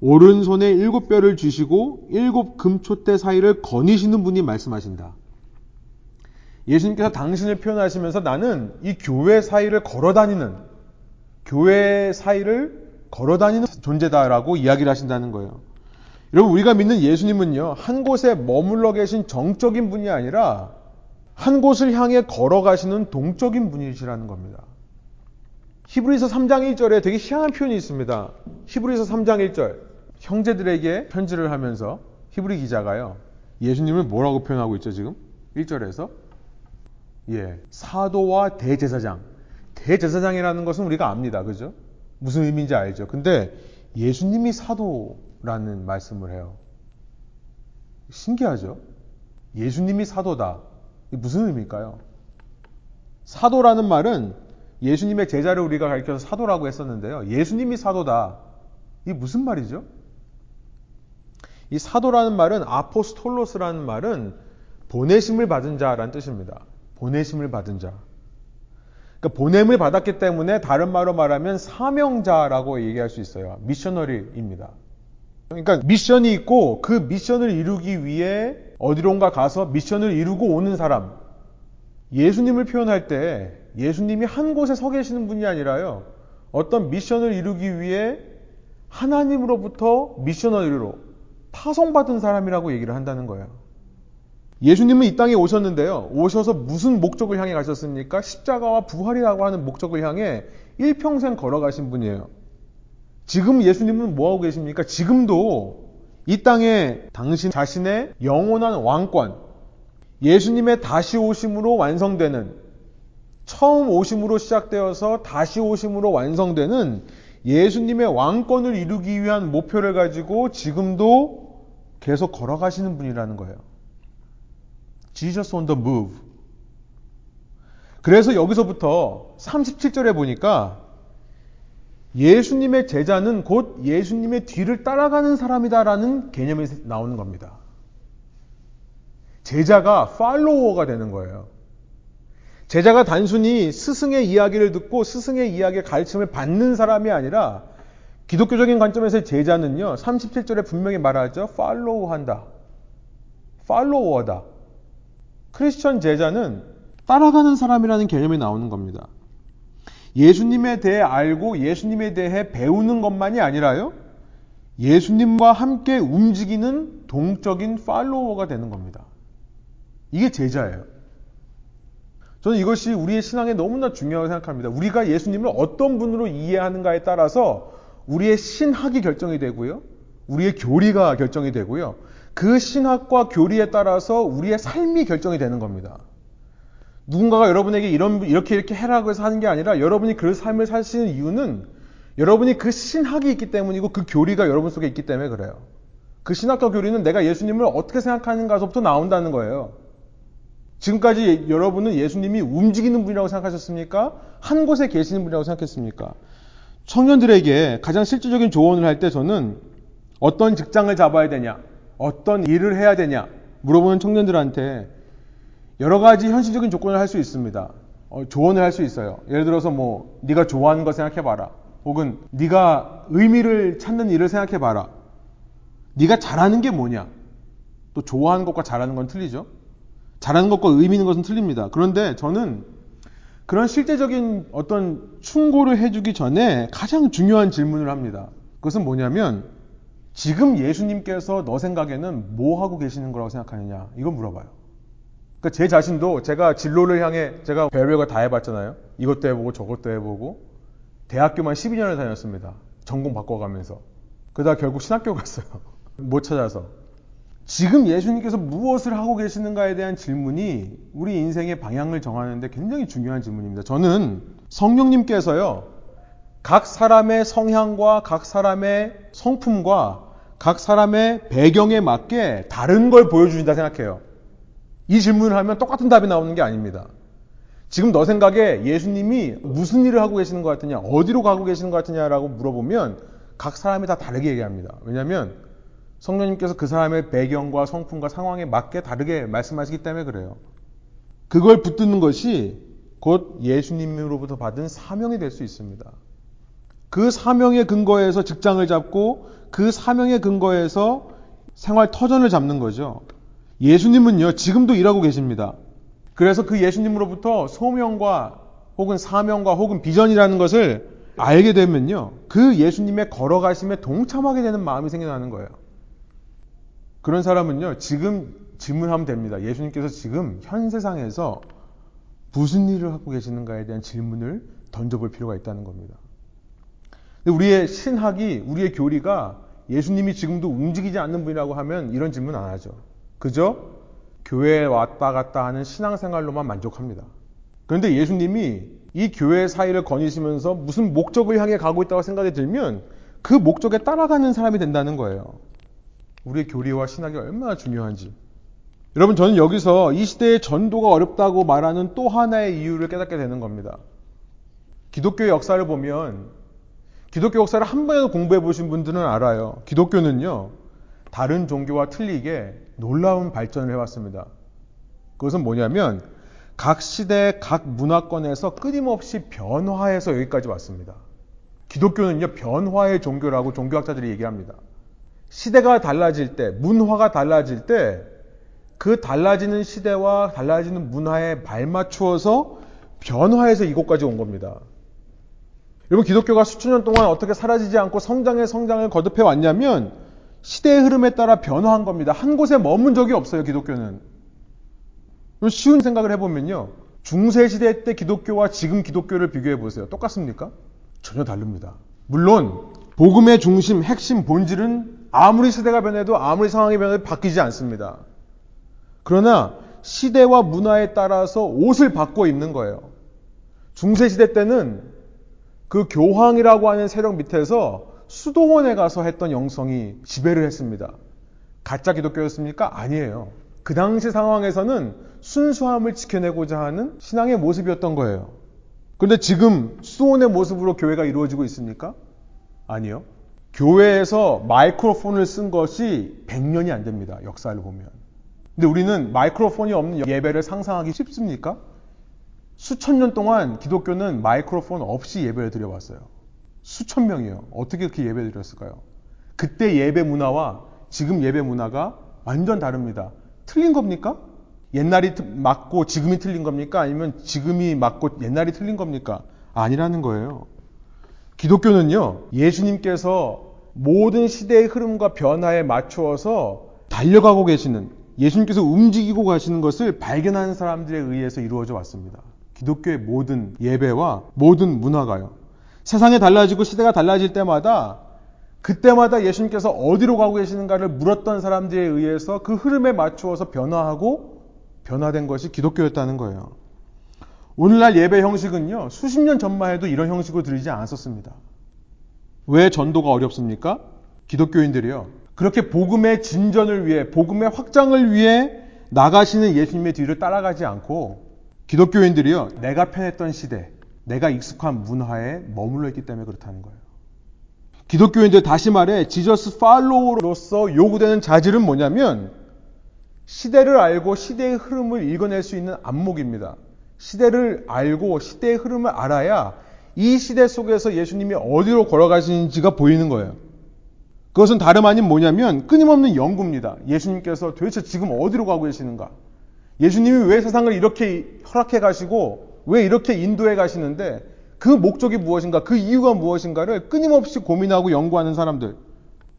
오른손에 일곱 뼈를 주시고 일곱 금촛대 사이를 거니시는 분이 말씀하신다. 예수님께서 당신을 표현하시면서 나는 이 교회 사이를 걸어 다니는 교회 사이를 걸어 다니는 존재다라고 이야기를 하신다는 거예요. 여러분 우리가 믿는 예수님은요. 한 곳에 머물러 계신 정적인 분이 아니라 한 곳을 향해 걸어가시는 동적인 분이시라는 겁니다. 히브리서 3장 1절에 되게 희한한 표현이 있습니다. 히브리서 3장 1절. 형제들에게 편지를 하면서 히브리 기자가요. 예수님을 뭐라고 표현하고 있죠, 지금? 1절에서? 예. 사도와 대제사장. 대제사장이라는 것은 우리가 압니다. 그죠? 무슨 의미인지 알죠. 근데 예수님이 사도 라는 말씀을 해요. 신기하죠? 예수님이 사도다. 무슨 의미일까요? 사도라는 말은 예수님의 제자를 우리가 가르쳐서 사도라고 했었는데요. 예수님이 사도다. 이게 무슨 말이죠? 이 사도라는 말은 아포스톨로스라는 말은 보내심을 받은 자라는 뜻입니다. 보내심을 받은 자. 그러니까 보냄을 받았기 때문에 다른 말로 말하면 사명자라고 얘기할 수 있어요. 미셔너리입니다. 그러니까 미션이 있고 그 미션을 이루기 위해 어디론가 가서 미션을 이루고 오는 사람. 예수님을 표현할 때 예수님이 한 곳에 서 계시는 분이 아니라요. 어떤 미션을 이루기 위해 하나님으로부터 미셔너리로 파송받은 사람이라고 얘기를 한다는 거예요. 예수님은 이 땅에 오셨는데요. 오셔서 무슨 목적을 향해 가셨습니까? 십자가와 부활이라고 하는 목적을 향해 일평생 걸어가신 분이에요. 지금 예수님은 뭐하고 계십니까? 지금도 이 땅에 당신 자신의 영원한 왕권, 예수님의 다시 오심으로 완성되는, 처음 오심으로 시작되어서 다시 오심으로 완성되는 예수님의 왕권을 이루기 위한 목표를 가지고 지금도 계속 걸어가시는 분이라는 거예요. Jesus on the move. 그래서 여기서부터 37절에 보니까 예수님의 제자는 곧 예수님의 뒤를 따라가는 사람이다라는 개념이 나오는 겁니다. 제자가 팔로워가 되는 거예요. 제자가 단순히 스승의 이야기를 듣고 스승의 이야기의 가르침을 받는 사람이 아니라 기독교적인 관점에서 제자는요, 37절에 분명히 말하죠. 팔로우 한다. 팔로워다. 크리스천 제자는 따라가는 사람이라는 개념이 나오는 겁니다. 예수님에 대해 알고 예수님에 대해 배우는 것만이 아니라요. 예수님과 함께 움직이는 동적인 팔로워가 되는 겁니다. 이게 제자예요. 저는 이것이 우리의 신앙에 너무나 중요하다고 생각합니다. 우리가 예수님을 어떤 분으로 이해하는가에 따라서 우리의 신학이 결정이 되고요. 우리의 교리가 결정이 되고요. 그 신학과 교리에 따라서 우리의 삶이 결정이 되는 겁니다. 누군가가 여러분에게 이런, 이렇게 이렇게 해라고 해서 하는 게 아니라 여러분이 그 삶을 사시는 이유는 여러분이 그 신학이 있기 때문이고 그 교리가 여러분 속에 있기 때문에 그래요. 그 신학과 교리는 내가 예수님을 어떻게 생각하는가서부터 나온다는 거예요. 지금까지 여러분은 예수님이 움직이는 분이라고 생각하셨습니까? 한 곳에 계시는 분이라고 생각했습니까? 청년들에게 가장 실질적인 조언을 할 때 저는 어떤 직장을 잡아야 되냐? 어떤 일을 해야 되냐? 물어보는 청년들한테 여러 가지 현실적인 조건을 할 수 있습니다. 어, 조언을 할 수 있어요. 예를 들어서 뭐 네가 좋아하는 거 생각해 봐라. 혹은 네가 의미를 찾는 일을 생각해 봐라. 네가 잘하는 게 뭐냐? 또 좋아하는 것과 잘하는 건 틀리죠. 잘하는 것과 의미 있는 것은 틀립니다. 그런데 저는 그런 실제적인 어떤 충고를 해주기 전에 가장 중요한 질문을 합니다. 그것은 뭐냐면 지금 예수님께서 너 생각에는 뭐 하고 계시는 거라고 생각하느냐? 이건 물어봐요. 그러니까 제 자신도 제가 진로를 향해 제가 별별거 다 해봤잖아요. 이것도 해보고 저것도 해보고 대학교만 12년을 다녔습니다. 전공 바꿔가면서. 그러다 결국 신학교 갔어요. 못 찾아서. 지금 예수님께서 무엇을 하고 계시는가에 대한 질문이 우리 인생의 방향을 정하는데 굉장히 중요한 질문입니다. 저는 성령님께서요, 각 사람의 성향과 각 사람의 성품과 각 사람의 배경에 맞게 다른 걸 보여주신다 생각해요. 이 질문을 하면 똑같은 답이 나오는 게 아닙니다. 지금 너 생각에 예수님이 무슨 일을 하고 계시는 것 같으냐, 어디로 가고 계시는 것 같으냐라고 물어보면 각 사람이 다 다르게 얘기합니다. 왜냐하면 성령님께서 그 사람의 배경과 성품과 상황에 맞게 다르게 말씀하시기 때문에 그래요. 그걸 붙드는 것이 곧 예수님으로부터 받은 사명이 될 수 있습니다. 그 사명의 근거에서 직장을 잡고 그 사명의 근거에서 생활 터전을 잡는 거죠. 예수님은요, 지금도 일하고 계십니다. 그래서 그 예수님으로부터 소명과 혹은 사명과 혹은 비전이라는 것을 알게 되면요, 그 예수님의 걸어가심에 동참하게 되는 마음이 생겨나는 거예요. 그런 사람은요, 지금 질문하면 됩니다. 예수님께서 지금 현 세상에서 무슨 일을 하고 계시는가에 대한 질문을 던져볼 필요가 있다는 겁니다. 우리의 신학이, 우리의 교리가 예수님이 지금도 움직이지 않는 분이라고 하면 이런 질문 안 하죠. 그저 교회에 왔다 갔다 하는 신앙생활로만 만족합니다. 그런데 예수님이 이 교회 사이를 거니시면서 무슨 목적을 향해 가고 있다고 생각이 들면 그 목적에 따라가는 사람이 된다는 거예요. 우리의 교리와 신학이 얼마나 중요한지. 여러분, 저는 여기서 이 시대의 전도가 어렵다고 말하는 또 하나의 이유를 깨닫게 되는 겁니다. 기독교의 역사를 보면, 기독교 역사를 한 번이라도 공부해 보신 분들은 알아요. 기독교는요, 다른 종교와 틀리게 놀라운 발전을 해왔습니다. 그것은 뭐냐면, 각 시대, 각 문화권에서 끊임없이 변화해서 여기까지 왔습니다. 기독교는요, 변화의 종교라고 종교학자들이 얘기합니다. 시대가 달라질 때, 문화가 달라질 때, 그 달라지는 시대와 달라지는 문화에 발맞추어서 변화해서 이곳까지 온 겁니다. 여러분, 기독교가 수천 년 동안 어떻게 사라지지 않고 성장의 성장을 거듭해 왔냐면, 시대의 흐름에 따라 변화한 겁니다. 한 곳에 머문 적이 없어요, 기독교는. 쉬운 생각을 해보면요. 중세시대 때 기독교와 지금 기독교를 비교해 보세요. 똑같습니까? 전혀 다릅니다. 물론, 복음의 중심, 핵심, 본질은 아무리 시대가 변해도 아무리 상황이 변해도 바뀌지 않습니다. 그러나 시대와 문화에 따라서 옷을 바꿔 입는 거예요. 중세시대 때는 그 교황이라고 하는 세력 밑에서 수도원에 가서 했던 영성이 지배를 했습니다. 가짜 기독교였습니까? 아니에요. 그 당시 상황에서는 순수함을 지켜내고자 하는 신앙의 모습이었던 거예요. 그런데 지금 수도원의 모습으로 교회가 이루어지고 있습니까? 아니요. 교회에서 마이크로폰을 쓴 것이 100년이 안 됩니다. 역사를 보면. 근데 우리는 마이크로폰이 없는 예배를 상상하기 쉽습니까? 수천 년 동안 기독교는 마이크로폰 없이 예배를 드려왔어요. 수천 명이요. 어떻게 그렇게 예배를 드렸을까요? 그때 예배 문화와 지금 예배 문화가 완전 다릅니다. 틀린 겁니까? 옛날이 맞고 지금이 틀린 겁니까? 아니면 지금이 맞고 옛날이 틀린 겁니까? 아니라는 거예요. 기독교는요, 예수님께서 모든 시대의 흐름과 변화에 맞추어서 달려가고 계시는 예수님께서 움직이고 가시는 것을 발견하는 사람들에 의해서 이루어져 왔습니다. 기독교의 모든 예배와 모든 문화가요. 세상이 달라지고 시대가 달라질 때마다 그때마다 예수님께서 어디로 가고 계시는가를 물었던 사람들에 의해서 그 흐름에 맞추어서 변화하고 변화된 것이 기독교였다는 거예요. 오늘날 예배 형식은요, 수십 년 전만 해도 이런 형식으로 드리지 않았었습니다. 왜 전도가 어렵습니까? 기독교인들이요. 그렇게 복음의 진전을 위해, 복음의 확장을 위해 나가시는 예수님의 뒤를 따라가지 않고 기독교인들이요. 내가 편했던 시대, 내가 익숙한 문화에 머물러 있기 때문에 그렇다는 거예요. 기독교인들 다시 말해 지저스 팔로우로서 요구되는 자질은 뭐냐면 시대를 알고 시대의 흐름을 읽어낼 수 있는 안목입니다. 시대를 알고 시대의 흐름을 알아야 이 시대 속에서 예수님이 어디로 걸어가시는지가 보이는 거예요. 그것은 다름 아닌 뭐냐면 끊임없는 연구입니다. 예수님께서 도대체 지금 어디로 가고 계시는가? 예수님이 왜 세상을 이렇게 허락해 가시고 왜 이렇게 인도해 가시는데 그 목적이 무엇인가? 그 이유가 무엇인가를 끊임없이 고민하고 연구하는 사람들.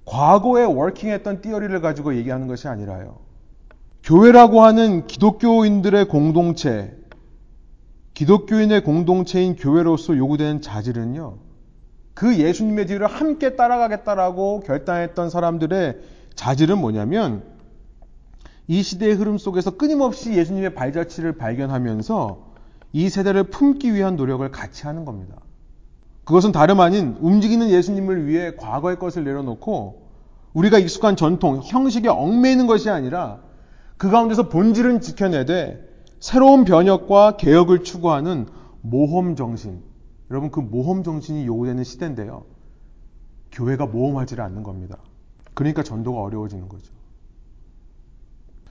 과거에 워킹했던 띠어리를 가지고 얘기하는 것이 아니라요. 교회라고 하는 기독교인들의 공동체, 기독교인의 공동체인 교회로서 요구되는 자질은요. 그 예수님의 뒤를 함께 따라가겠다라고 결단했던 사람들의 자질은 뭐냐면 이 시대의 흐름 속에서 끊임없이 예수님의 발자취를 발견하면서 이 세대를 품기 위한 노력을 같이 하는 겁니다. 그것은 다름 아닌 움직이는 예수님을 위해 과거의 것을 내려놓고 우리가 익숙한 전통, 형식에 얽매이는 것이 아니라 그 가운데서 본질은 지켜내되 새로운 변혁과 개혁을 추구하는 모험 정신. 여러분 그 모험 정신이 요구되는 시대인데요. 교회가 모험하지를 않는 겁니다. 그러니까 전도가 어려워지는 거죠.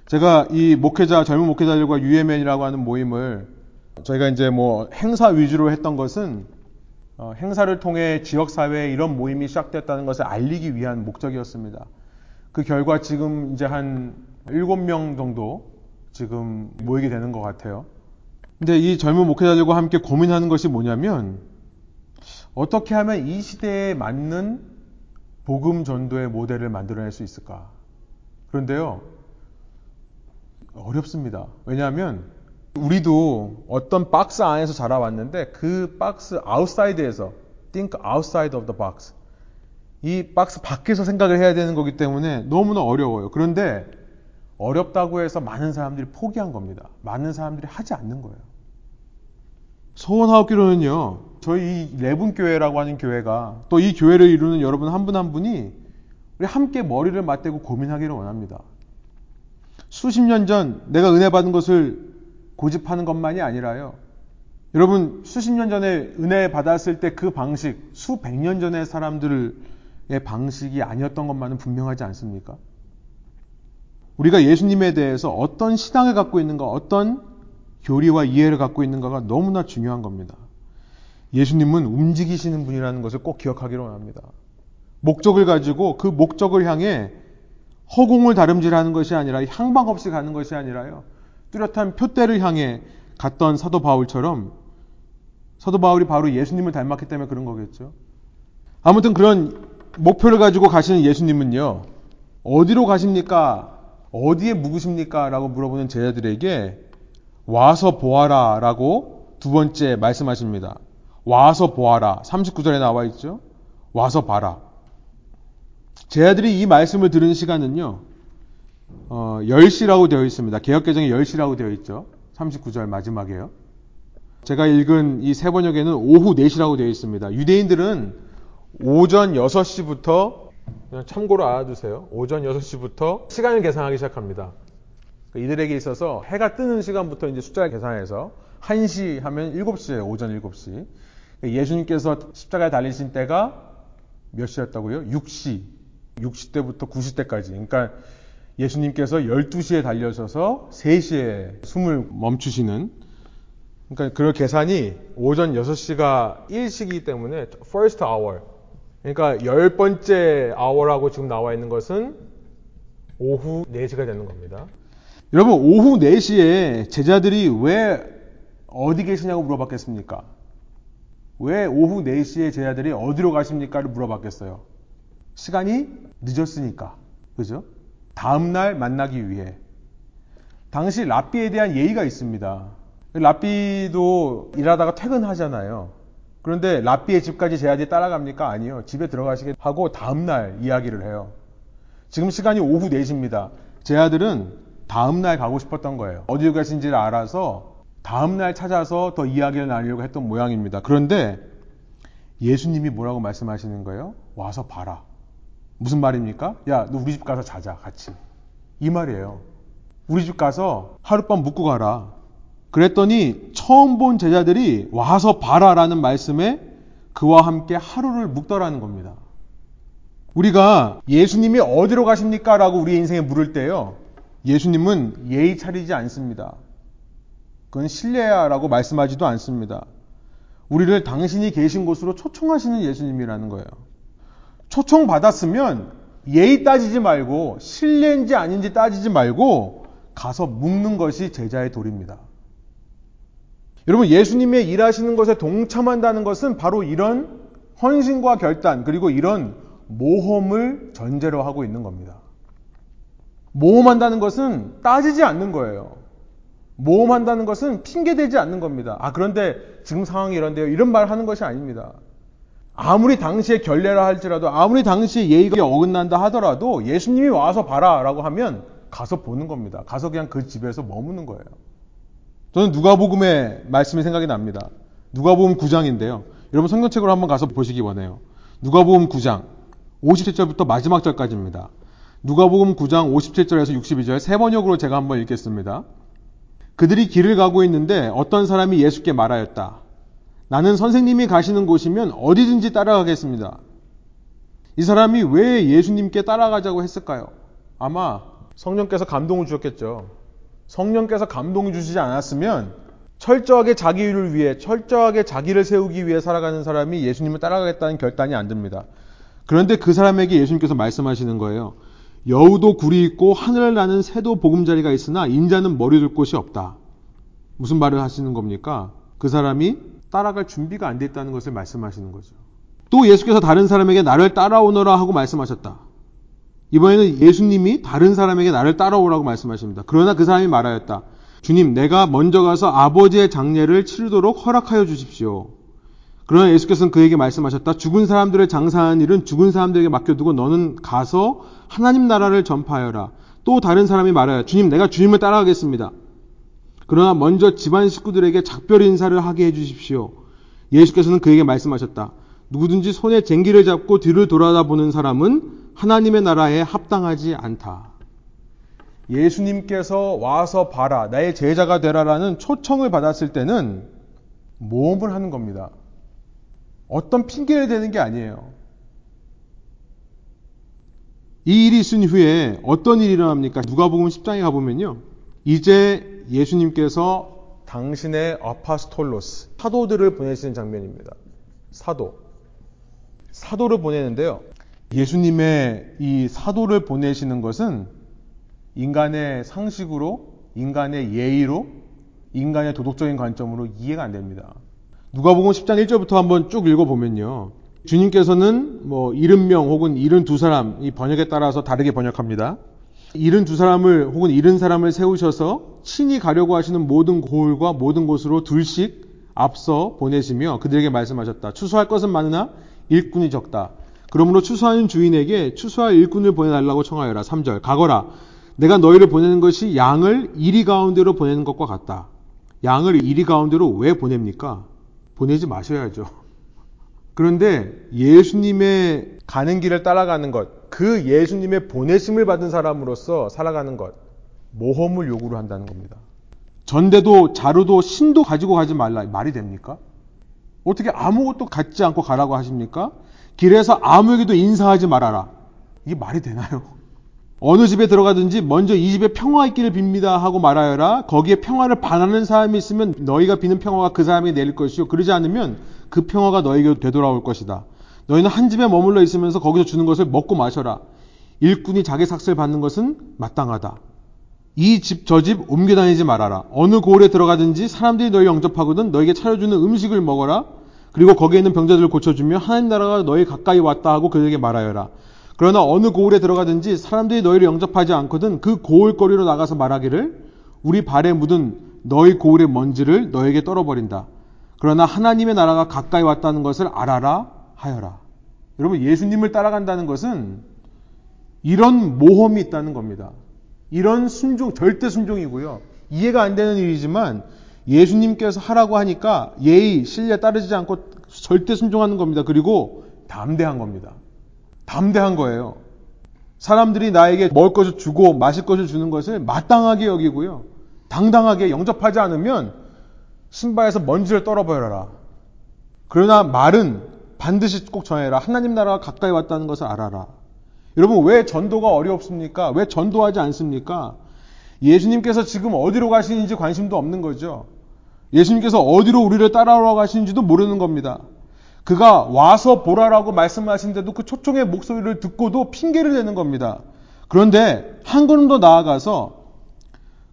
제가 이 목회자 젊은 목회자들과 UMN이라고 하는 모임을 저희가 이제 뭐 행사 위주로 했던 것은 어, 행사를 통해 지역 사회에 이런 모임이 시작됐다는 것을 알리기 위한 목적이었습니다. 그 결과 지금 이제 한 7명 정도 지금 모이게 되는 것 같아요. 근데 이 젊은 목회자들과 함께 고민하는 것이 뭐냐면 어떻게 하면 이 시대에 맞는 복음 전도의 모델을 만들어낼 수 있을까? 그런데요, 어렵습니다. 왜냐하면 우리도 어떤 박스 안에서 자라왔는데 그 박스 outside에서 think outside of the box 이 박스 밖에서 생각을 해야 되는 거기 때문에 너무나 어려워요. 그런데 어렵다고 해서 많은 사람들이 포기한 겁니다. 많은 사람들이 하지 않는 거예요. 소원하옵기로는요, 저희 레분 교회라고 하는 교회가 또 이 교회를 이루는 여러분 한 분한 한 분이 우리 함께 머리를 맞대고 고민하기를 원합니다. 수십 년 전 내가 은혜 받은 것을 고집하는 것만이 아니라요. 여러분, 수십 년 전에 은혜 받았을 때 그 방식, 수백 년 전의 사람들의 방식이 아니었던 것만은 분명하지 않습니까? 우리가 예수님에 대해서 어떤 신앙을 갖고 있는가, 어떤 교리와 이해를 갖고 있는가가 너무나 중요한 겁니다. 예수님은 움직이시는 분이라는 것을 꼭 기억하기로 합니다. 목적을 가지고 그 목적을 향해 허공을 다름질하는 것이 아니라 향방 없이 가는 것이 아니라요. 뚜렷한 표대를 향해 갔던 사도 바울처럼 사도 바울이 바로 예수님을 닮았기 때문에 그런 거겠죠. 아무튼 그런 목표를 가지고 가시는 예수님은요. 어디로 가십니까? 어디에 묵으십니까? 라고 물어보는 제자들에게 와서 보아라 라고 두 번째 말씀하십니다. 와서 보아라. 39절에 나와 있죠. 와서 봐라. 제자들이 이 말씀을 들은 시간은요. 어, 10시라고 되어 있습니다. 개혁개정에 10시라고 되어 있죠. 39절 마지막에요. 제가 읽은 이 세 번역에는 오후 4시라고 되어 있습니다. 유대인들은 오전 6시부터 참고로 알아두세요. 오전 6시부터 시간을 계산하기 시작합니다. 이들에게 있어서 해가 뜨는 시간부터 이제 숫자를 계산해서 1시 하면 7시예요. 오전 7시. 예수님께서 십자가에 달리신 때가 몇 시였다고요? 6시. 6시 때부터 9시 때까지. 그러니까 예수님께서 12시에 달려셔서 3시에 숨을 멈추시는 그러니까 그 계산이 오전 6시가 1시기 때문에 first hour 그러니까 열 번째 hour라고 지금 나와 있는 것은 오후 4시가 되는 겁니다. 여러분 오후 4시에 제자들이 왜 어디 계시냐고 물어봤겠습니까? 왜 오후 4시에 제자들이 어디로 가십니까를 물어봤겠어요. 시간이 늦었으니까. 그죠? 다음날 만나기 위해. 당시 라삐에 대한 예의가 있습니다. 라삐도 일하다가 퇴근하잖아요. 그런데 라삐의 집까지 제자들이 따라갑니까? 아니요. 집에 들어가시게 하고 다음날 이야기를 해요. 지금 시간이 오후 4시입니다. 제 아들은 다음날 가고 싶었던 거예요. 어디에 가신지를 알아서 다음날 찾아서 더 이야기를 나누려고 했던 모양입니다. 그런데 예수님이 뭐라고 말씀하시는 거예요? 와서 봐라. 무슨 말입니까? 야, 너 우리 집 가서 자자, 같이. 이 말이에요. 우리 집 가서 하룻밤 묵고 가라. 그랬더니 처음 본 제자들이 와서 봐라라는 말씀에 그와 함께 하루를 묵더라는 겁니다. 우리가 예수님이 어디로 가십니까? 라고 우리 인생에 물을 때요. 예수님은 예의 차리지 않습니다. 그건 신뢰야 라고 말씀하지도 않습니다. 우리를 당신이 계신 곳으로 초청하시는 예수님이라는 거예요. 초청받았으면 예의 따지지 말고 신뢰인지 아닌지 따지지 말고 가서 묵는 것이 제자의 도리입니다. 여러분 예수님의 일하시는 것에 동참한다는 것은 바로 이런 헌신과 결단 그리고 이런 모험을 전제로 하고 있는 겁니다. 모험한다는 것은 따지지 않는 거예요. 모험한다는 것은 핑계대지 않는 겁니다. 아 그런데 지금 상황이 이런데요. 이런 말 하는 것이 아닙니다. 아무리 당시에 결례라 할지라도 아무리 당시에 예의가 어긋난다 하더라도 예수님이 와서 봐라라고 하면 가서 보는 겁니다. 가서 그냥 그 집에서 머무는 거예요. 저는 누가복음의 말씀이 생각이 납니다. 누가복음 9장인데요. 여러분 성경책으로 한번 가서 보시기 원해요. 누가복음 9장 57절부터 마지막 절까지입니다. 누가복음 9장 57절에서 62절 세 번역으로 제가 한번 읽겠습니다. 그들이 길을 가고 있는데 어떤 사람이 예수께 말하였다. 나는 선생님이 가시는 곳이면 어디든지 따라가겠습니다. 이 사람이 왜 예수님께 따라가자고 했을까요? 아마 성령께서 감동을 주셨겠죠. 성령께서 감동을 주시지 않았으면 철저하게 자기를 위해, 철저하게 자기를 세우기 위해 살아가는 사람이 예수님을 따라가겠다는 결단이 안 듭니다. 그런데 그 사람에게 예수님께서 말씀하시는 거예요. 여우도 굴이 있고 하늘을 나는 새도 보금자리가 있으나 인자는 머리 둘 곳이 없다. 무슨 말을 하시는 겁니까? 그 사람이 따라갈 준비가 안 돼 있다는 것을 말씀하시는 거죠. 또 예수께서 다른 사람에게 나를 따라오너라 하고 말씀하셨다. 이번에는 예수님이 다른 사람에게 나를 따라오라고 말씀하십니다. 그러나 그 사람이 말하였다. 주님, 내가 먼저 가서 아버지의 장례를 치르도록 허락하여 주십시오. 그러나 예수께서는 그에게 말씀하셨다. 죽은 사람들을 장사하는 일은 죽은 사람들에게 맡겨두고 너는 가서 하나님 나라를 전파하여라. 또 다른 사람이 말하여 주님, 내가 주님을 따라가겠습니다. 그러나 먼저 집안 식구들에게 작별 인사를 하게 해주십시오. 예수께서는 그에게 말씀하셨다. 누구든지 손에 쟁기를 잡고 뒤를 돌아다 보는 사람은 하나님의 나라에 합당하지 않다. 예수님께서 와서 봐라, 나의 제자가 되라라는 초청을 받았을 때는 모험을 하는 겁니다. 어떤 핑계를 대는 게 아니에요. 이 일이 있은 후에 어떤 일이 일어납니까? 누가복음 10장에 가보면요. 이제 예수님께서 당신의 아파스톨로스, 사도들을 보내시는 장면입니다. 사도. 사도를 보내는데요. 예수님의 이 사도를 보내시는 것은 인간의 상식으로, 인간의 예의로, 인간의 도덕적인 관점으로 이해가 안 됩니다. 누가복음 10장 1절부터 한번 쭉 읽어보면요. 주님께서는 뭐 70명 혹은 72사람, 이 번역에 따라서 다르게 번역합니다. 72사람을 혹은 70사람을 세우셔서 친히 가려고 하시는 모든 고을과 모든 곳으로 둘씩 앞서 보내시며 그들에게 말씀하셨다. 추수할 것은 많으나 일꾼이 적다. 그러므로 추수하는 주인에게 추수할 일꾼을 보내달라고 청하여라. 3절. 가거라. 내가 너희를 보내는 것이 양을 이리 가운데로 보내는 것과 같다. 양을 이리 가운데로 왜 보냅니까? 보내지 마셔야죠. 그런데 예수님의 가는 길을 따라가는 것, 그 예수님의 보내심을 받은 사람으로서 살아가는 것, 모험을 요구를 한다는 겁니다. 전대도 자루도 신도 가지고 가지 말라. 말이 됩니까? 어떻게 아무것도 갖지 않고 가라고 하십니까? 길에서 아무에게도 인사하지 말아라. 이게 말이 되나요? 어느 집에 들어가든지 먼저 이 집에 평화 있기를 빕니다 하고 말하여라. 거기에 평화를 반하는 사람이 있으면 너희가 비는 평화가 그 사람에게 내릴 것이요. 그러지 않으면 그 평화가 너에게 되돌아올 것이다. 너희는 한 집에 머물러 있으면서 거기서 주는 것을 먹고 마셔라. 일꾼이 자기 삭슬 받는 것은 마땅하다. 이 집저집 옮겨 다니지 말아라. 어느 고을에 들어가든지 사람들이 너희 영접하거든 너에게 차려주는 음식을 먹어라. 그리고 거기에 있는 병자들을 고쳐주며 하나님 나라가 너희 가까이 왔다 하고 그들에게 말하여라. 그러나 어느 고을에 들어가든지 사람들이 너희를 영접하지 않거든 그 고을거리로 나가서 말하기를 우리 발에 묻은 너희 고을의 먼지를 너에게 떨어버린다. 그러나 하나님의 나라가 가까이 왔다는 것을 알아라 하여라. 여러분 예수님을 따라간다는 것은 이런 모험이 있다는 겁니다. 이런 순종 절대 순종이고요. 이해가 안 되는 일이지만 예수님께서 하라고 하니까 예의, 신뢰 따르지 않고 절대 순종하는 겁니다. 그리고 담대한 겁니다. 담대한 거예요. 사람들이 나에게 먹을 것을 주고 마실 것을 주는 것을 마땅하게 여기고요. 당당하게 영접하지 않으면 신발에서 먼지를 떨어버려라. 그러나 말은 반드시 꼭 전해라. 하나님 나라가 가까이 왔다는 것을 알아라. 여러분 왜 전도가 어렵습니까? 왜 전도하지 않습니까? 예수님께서 지금 어디로 가시는지 관심도 없는 거죠. 예수님께서 어디로 우리를 따라오러 가시는지도 모르는 겁니다. 그가 와서 보라라고 말씀하신데도 그 초청의 목소리를 듣고도 핑계를 대는 겁니다. 그런데 한 걸음 더 나아가서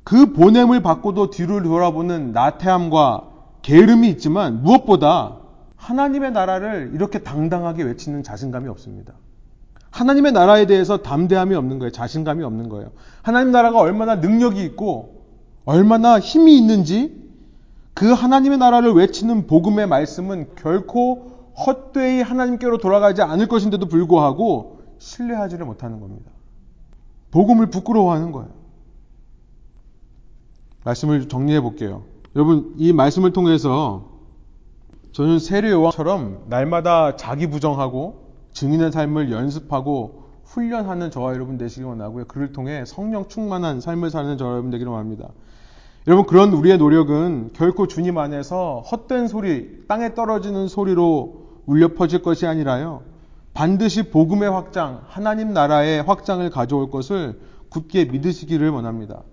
그 보냄을 받고도 뒤를 돌아보는 나태함과 게으름이 있지만 무엇보다 하나님의 나라를 이렇게 당당하게 외치는 자신감이 없습니다. 하나님의 나라에 대해서 담대함이 없는 거예요. 자신감이 없는 거예요. 하나님 나라가 얼마나 능력이 있고 얼마나 힘이 있는지 그 하나님의 나라를 외치는 복음의 말씀은 결코 헛되이 하나님께로 돌아가지 않을 것인데도 불구하고 신뢰하지를 못하는 겁니다. 복음을 부끄러워하는 거예요. 말씀을 정리해 볼게요. 여러분, 이 말씀을 통해서 저는 세례요왕처럼 날마다 자기 부정하고 증인의 삶을 연습하고 훈련하는 저와 여러분 되시기 원하고요. 그를 통해 성령 충만한 삶을 사는 저와 여러분 되기를 원합니다. 여러분, 그런 우리의 노력은 결코 주님 안에서 헛된 소리, 땅에 떨어지는 소리로 울려 퍼질 것이 아니라요. 반드시 복음의 확장, 하나님 나라의 확장을 가져올 것을 굳게 믿으시기를 원합니다.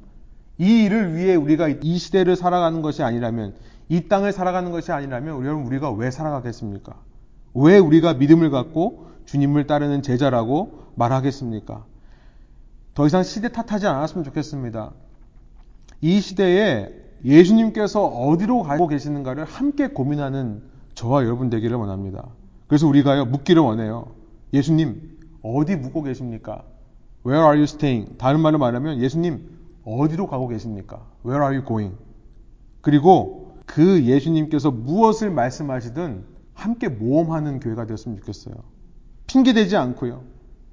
이 일을 위해 우리가 이 시대를 살아가는 것이 아니라면, 이 땅을 살아가는 것이 아니라면, 여러분, 우리가 왜 살아가겠습니까? 왜 우리가 믿음을 갖고 주님을 따르는 제자라고 말하겠습니까? 더 이상 시대 탓하지 않았으면 좋겠습니다. 이 시대에 예수님께서 어디로 가고 계시는가를 함께 고민하는 저와 여러분 되기를 원합니다. 그래서 우리가요, 묻기를 원해요. 예수님, 어디 묵고 계십니까? Where are you staying? 다른 말로 말하면 예수님, 어디로 가고 계십니까? Where are you going? 그리고 그 예수님께서 무엇을 말씀하시든 함께 모험하는 교회가 되었으면 좋겠어요. 핑계대지 않고요.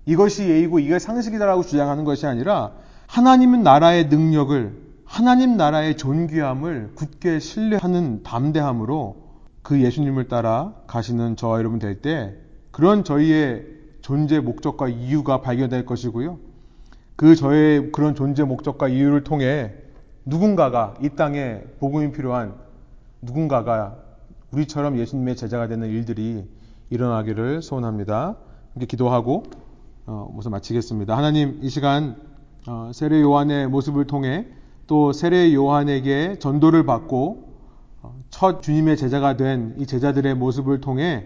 이것이 예의고 이게 상식이다라고 주장하는 것이 아니라 하나님은 나라의 능력을 하나님 나라의 존귀함을 굳게 신뢰하는 담대함으로 그 예수님을 따라 가시는 저와 여러분 될 때 그런 저희의 존재 목적과 이유가 발견될 것이고요. 그 저의 그런 존재 목적과 이유를 통해 누군가가 이 땅에 복음이 필요한 누군가가 우리처럼 예수님의 제자가 되는 일들이 일어나기를 소원합니다. 함께 기도하고 어, 모습 마치겠습니다. 하나님 이 시간 어, 세례 요한의 모습을 통해 또 세례 요한에게 전도를 받고 어, 첫 주님의 제자가 된 이 제자들의 모습을 통해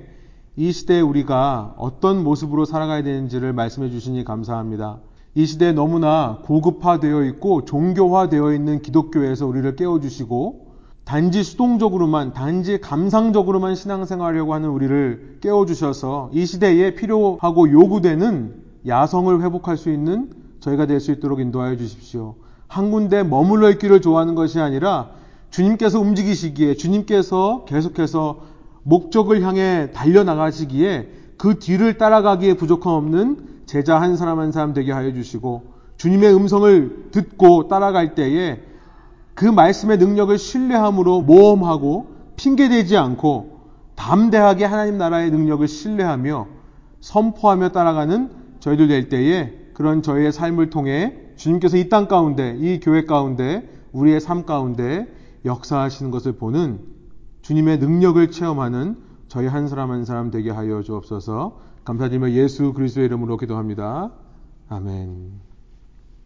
이 시대에 우리가 어떤 모습으로 살아가야 되는지를 말씀해 주시니 감사합니다. 이 시대에 너무나 고급화되어 있고 종교화되어 있는 기독교에서 우리를 깨워주시고 단지 수동적으로만, 단지 감상적으로만 신앙생활하려고 하는 우리를 깨워주셔서 이 시대에 필요하고 요구되는 야성을 회복할 수 있는 저희가 될 수 있도록 인도하여 주십시오. 한 군데 머물러 있기를 좋아하는 것이 아니라 주님께서 움직이시기에 주님께서 계속해서 목적을 향해 달려나가시기에 그 뒤를 따라가기에 부족함 없는 제자 한 사람 한 사람 되게 하여 주시고 주님의 음성을 듣고 따라갈 때에 그 말씀의 능력을 신뢰함으로 모험하고 핑계대지 않고 담대하게 하나님 나라의 능력을 신뢰하며 선포하며 따라가는 저희들 될 때에 그런 저희의 삶을 통해 주님께서 이 땅 가운데, 이 교회 가운데, 우리의 삶 가운데 역사하시는 것을 보는 주님의 능력을 체험하는 저희 한 사람 한 사람 되게 하여 주옵소서 감사드리며 예수 그리스도의 이름으로 기도합니다. 아멘.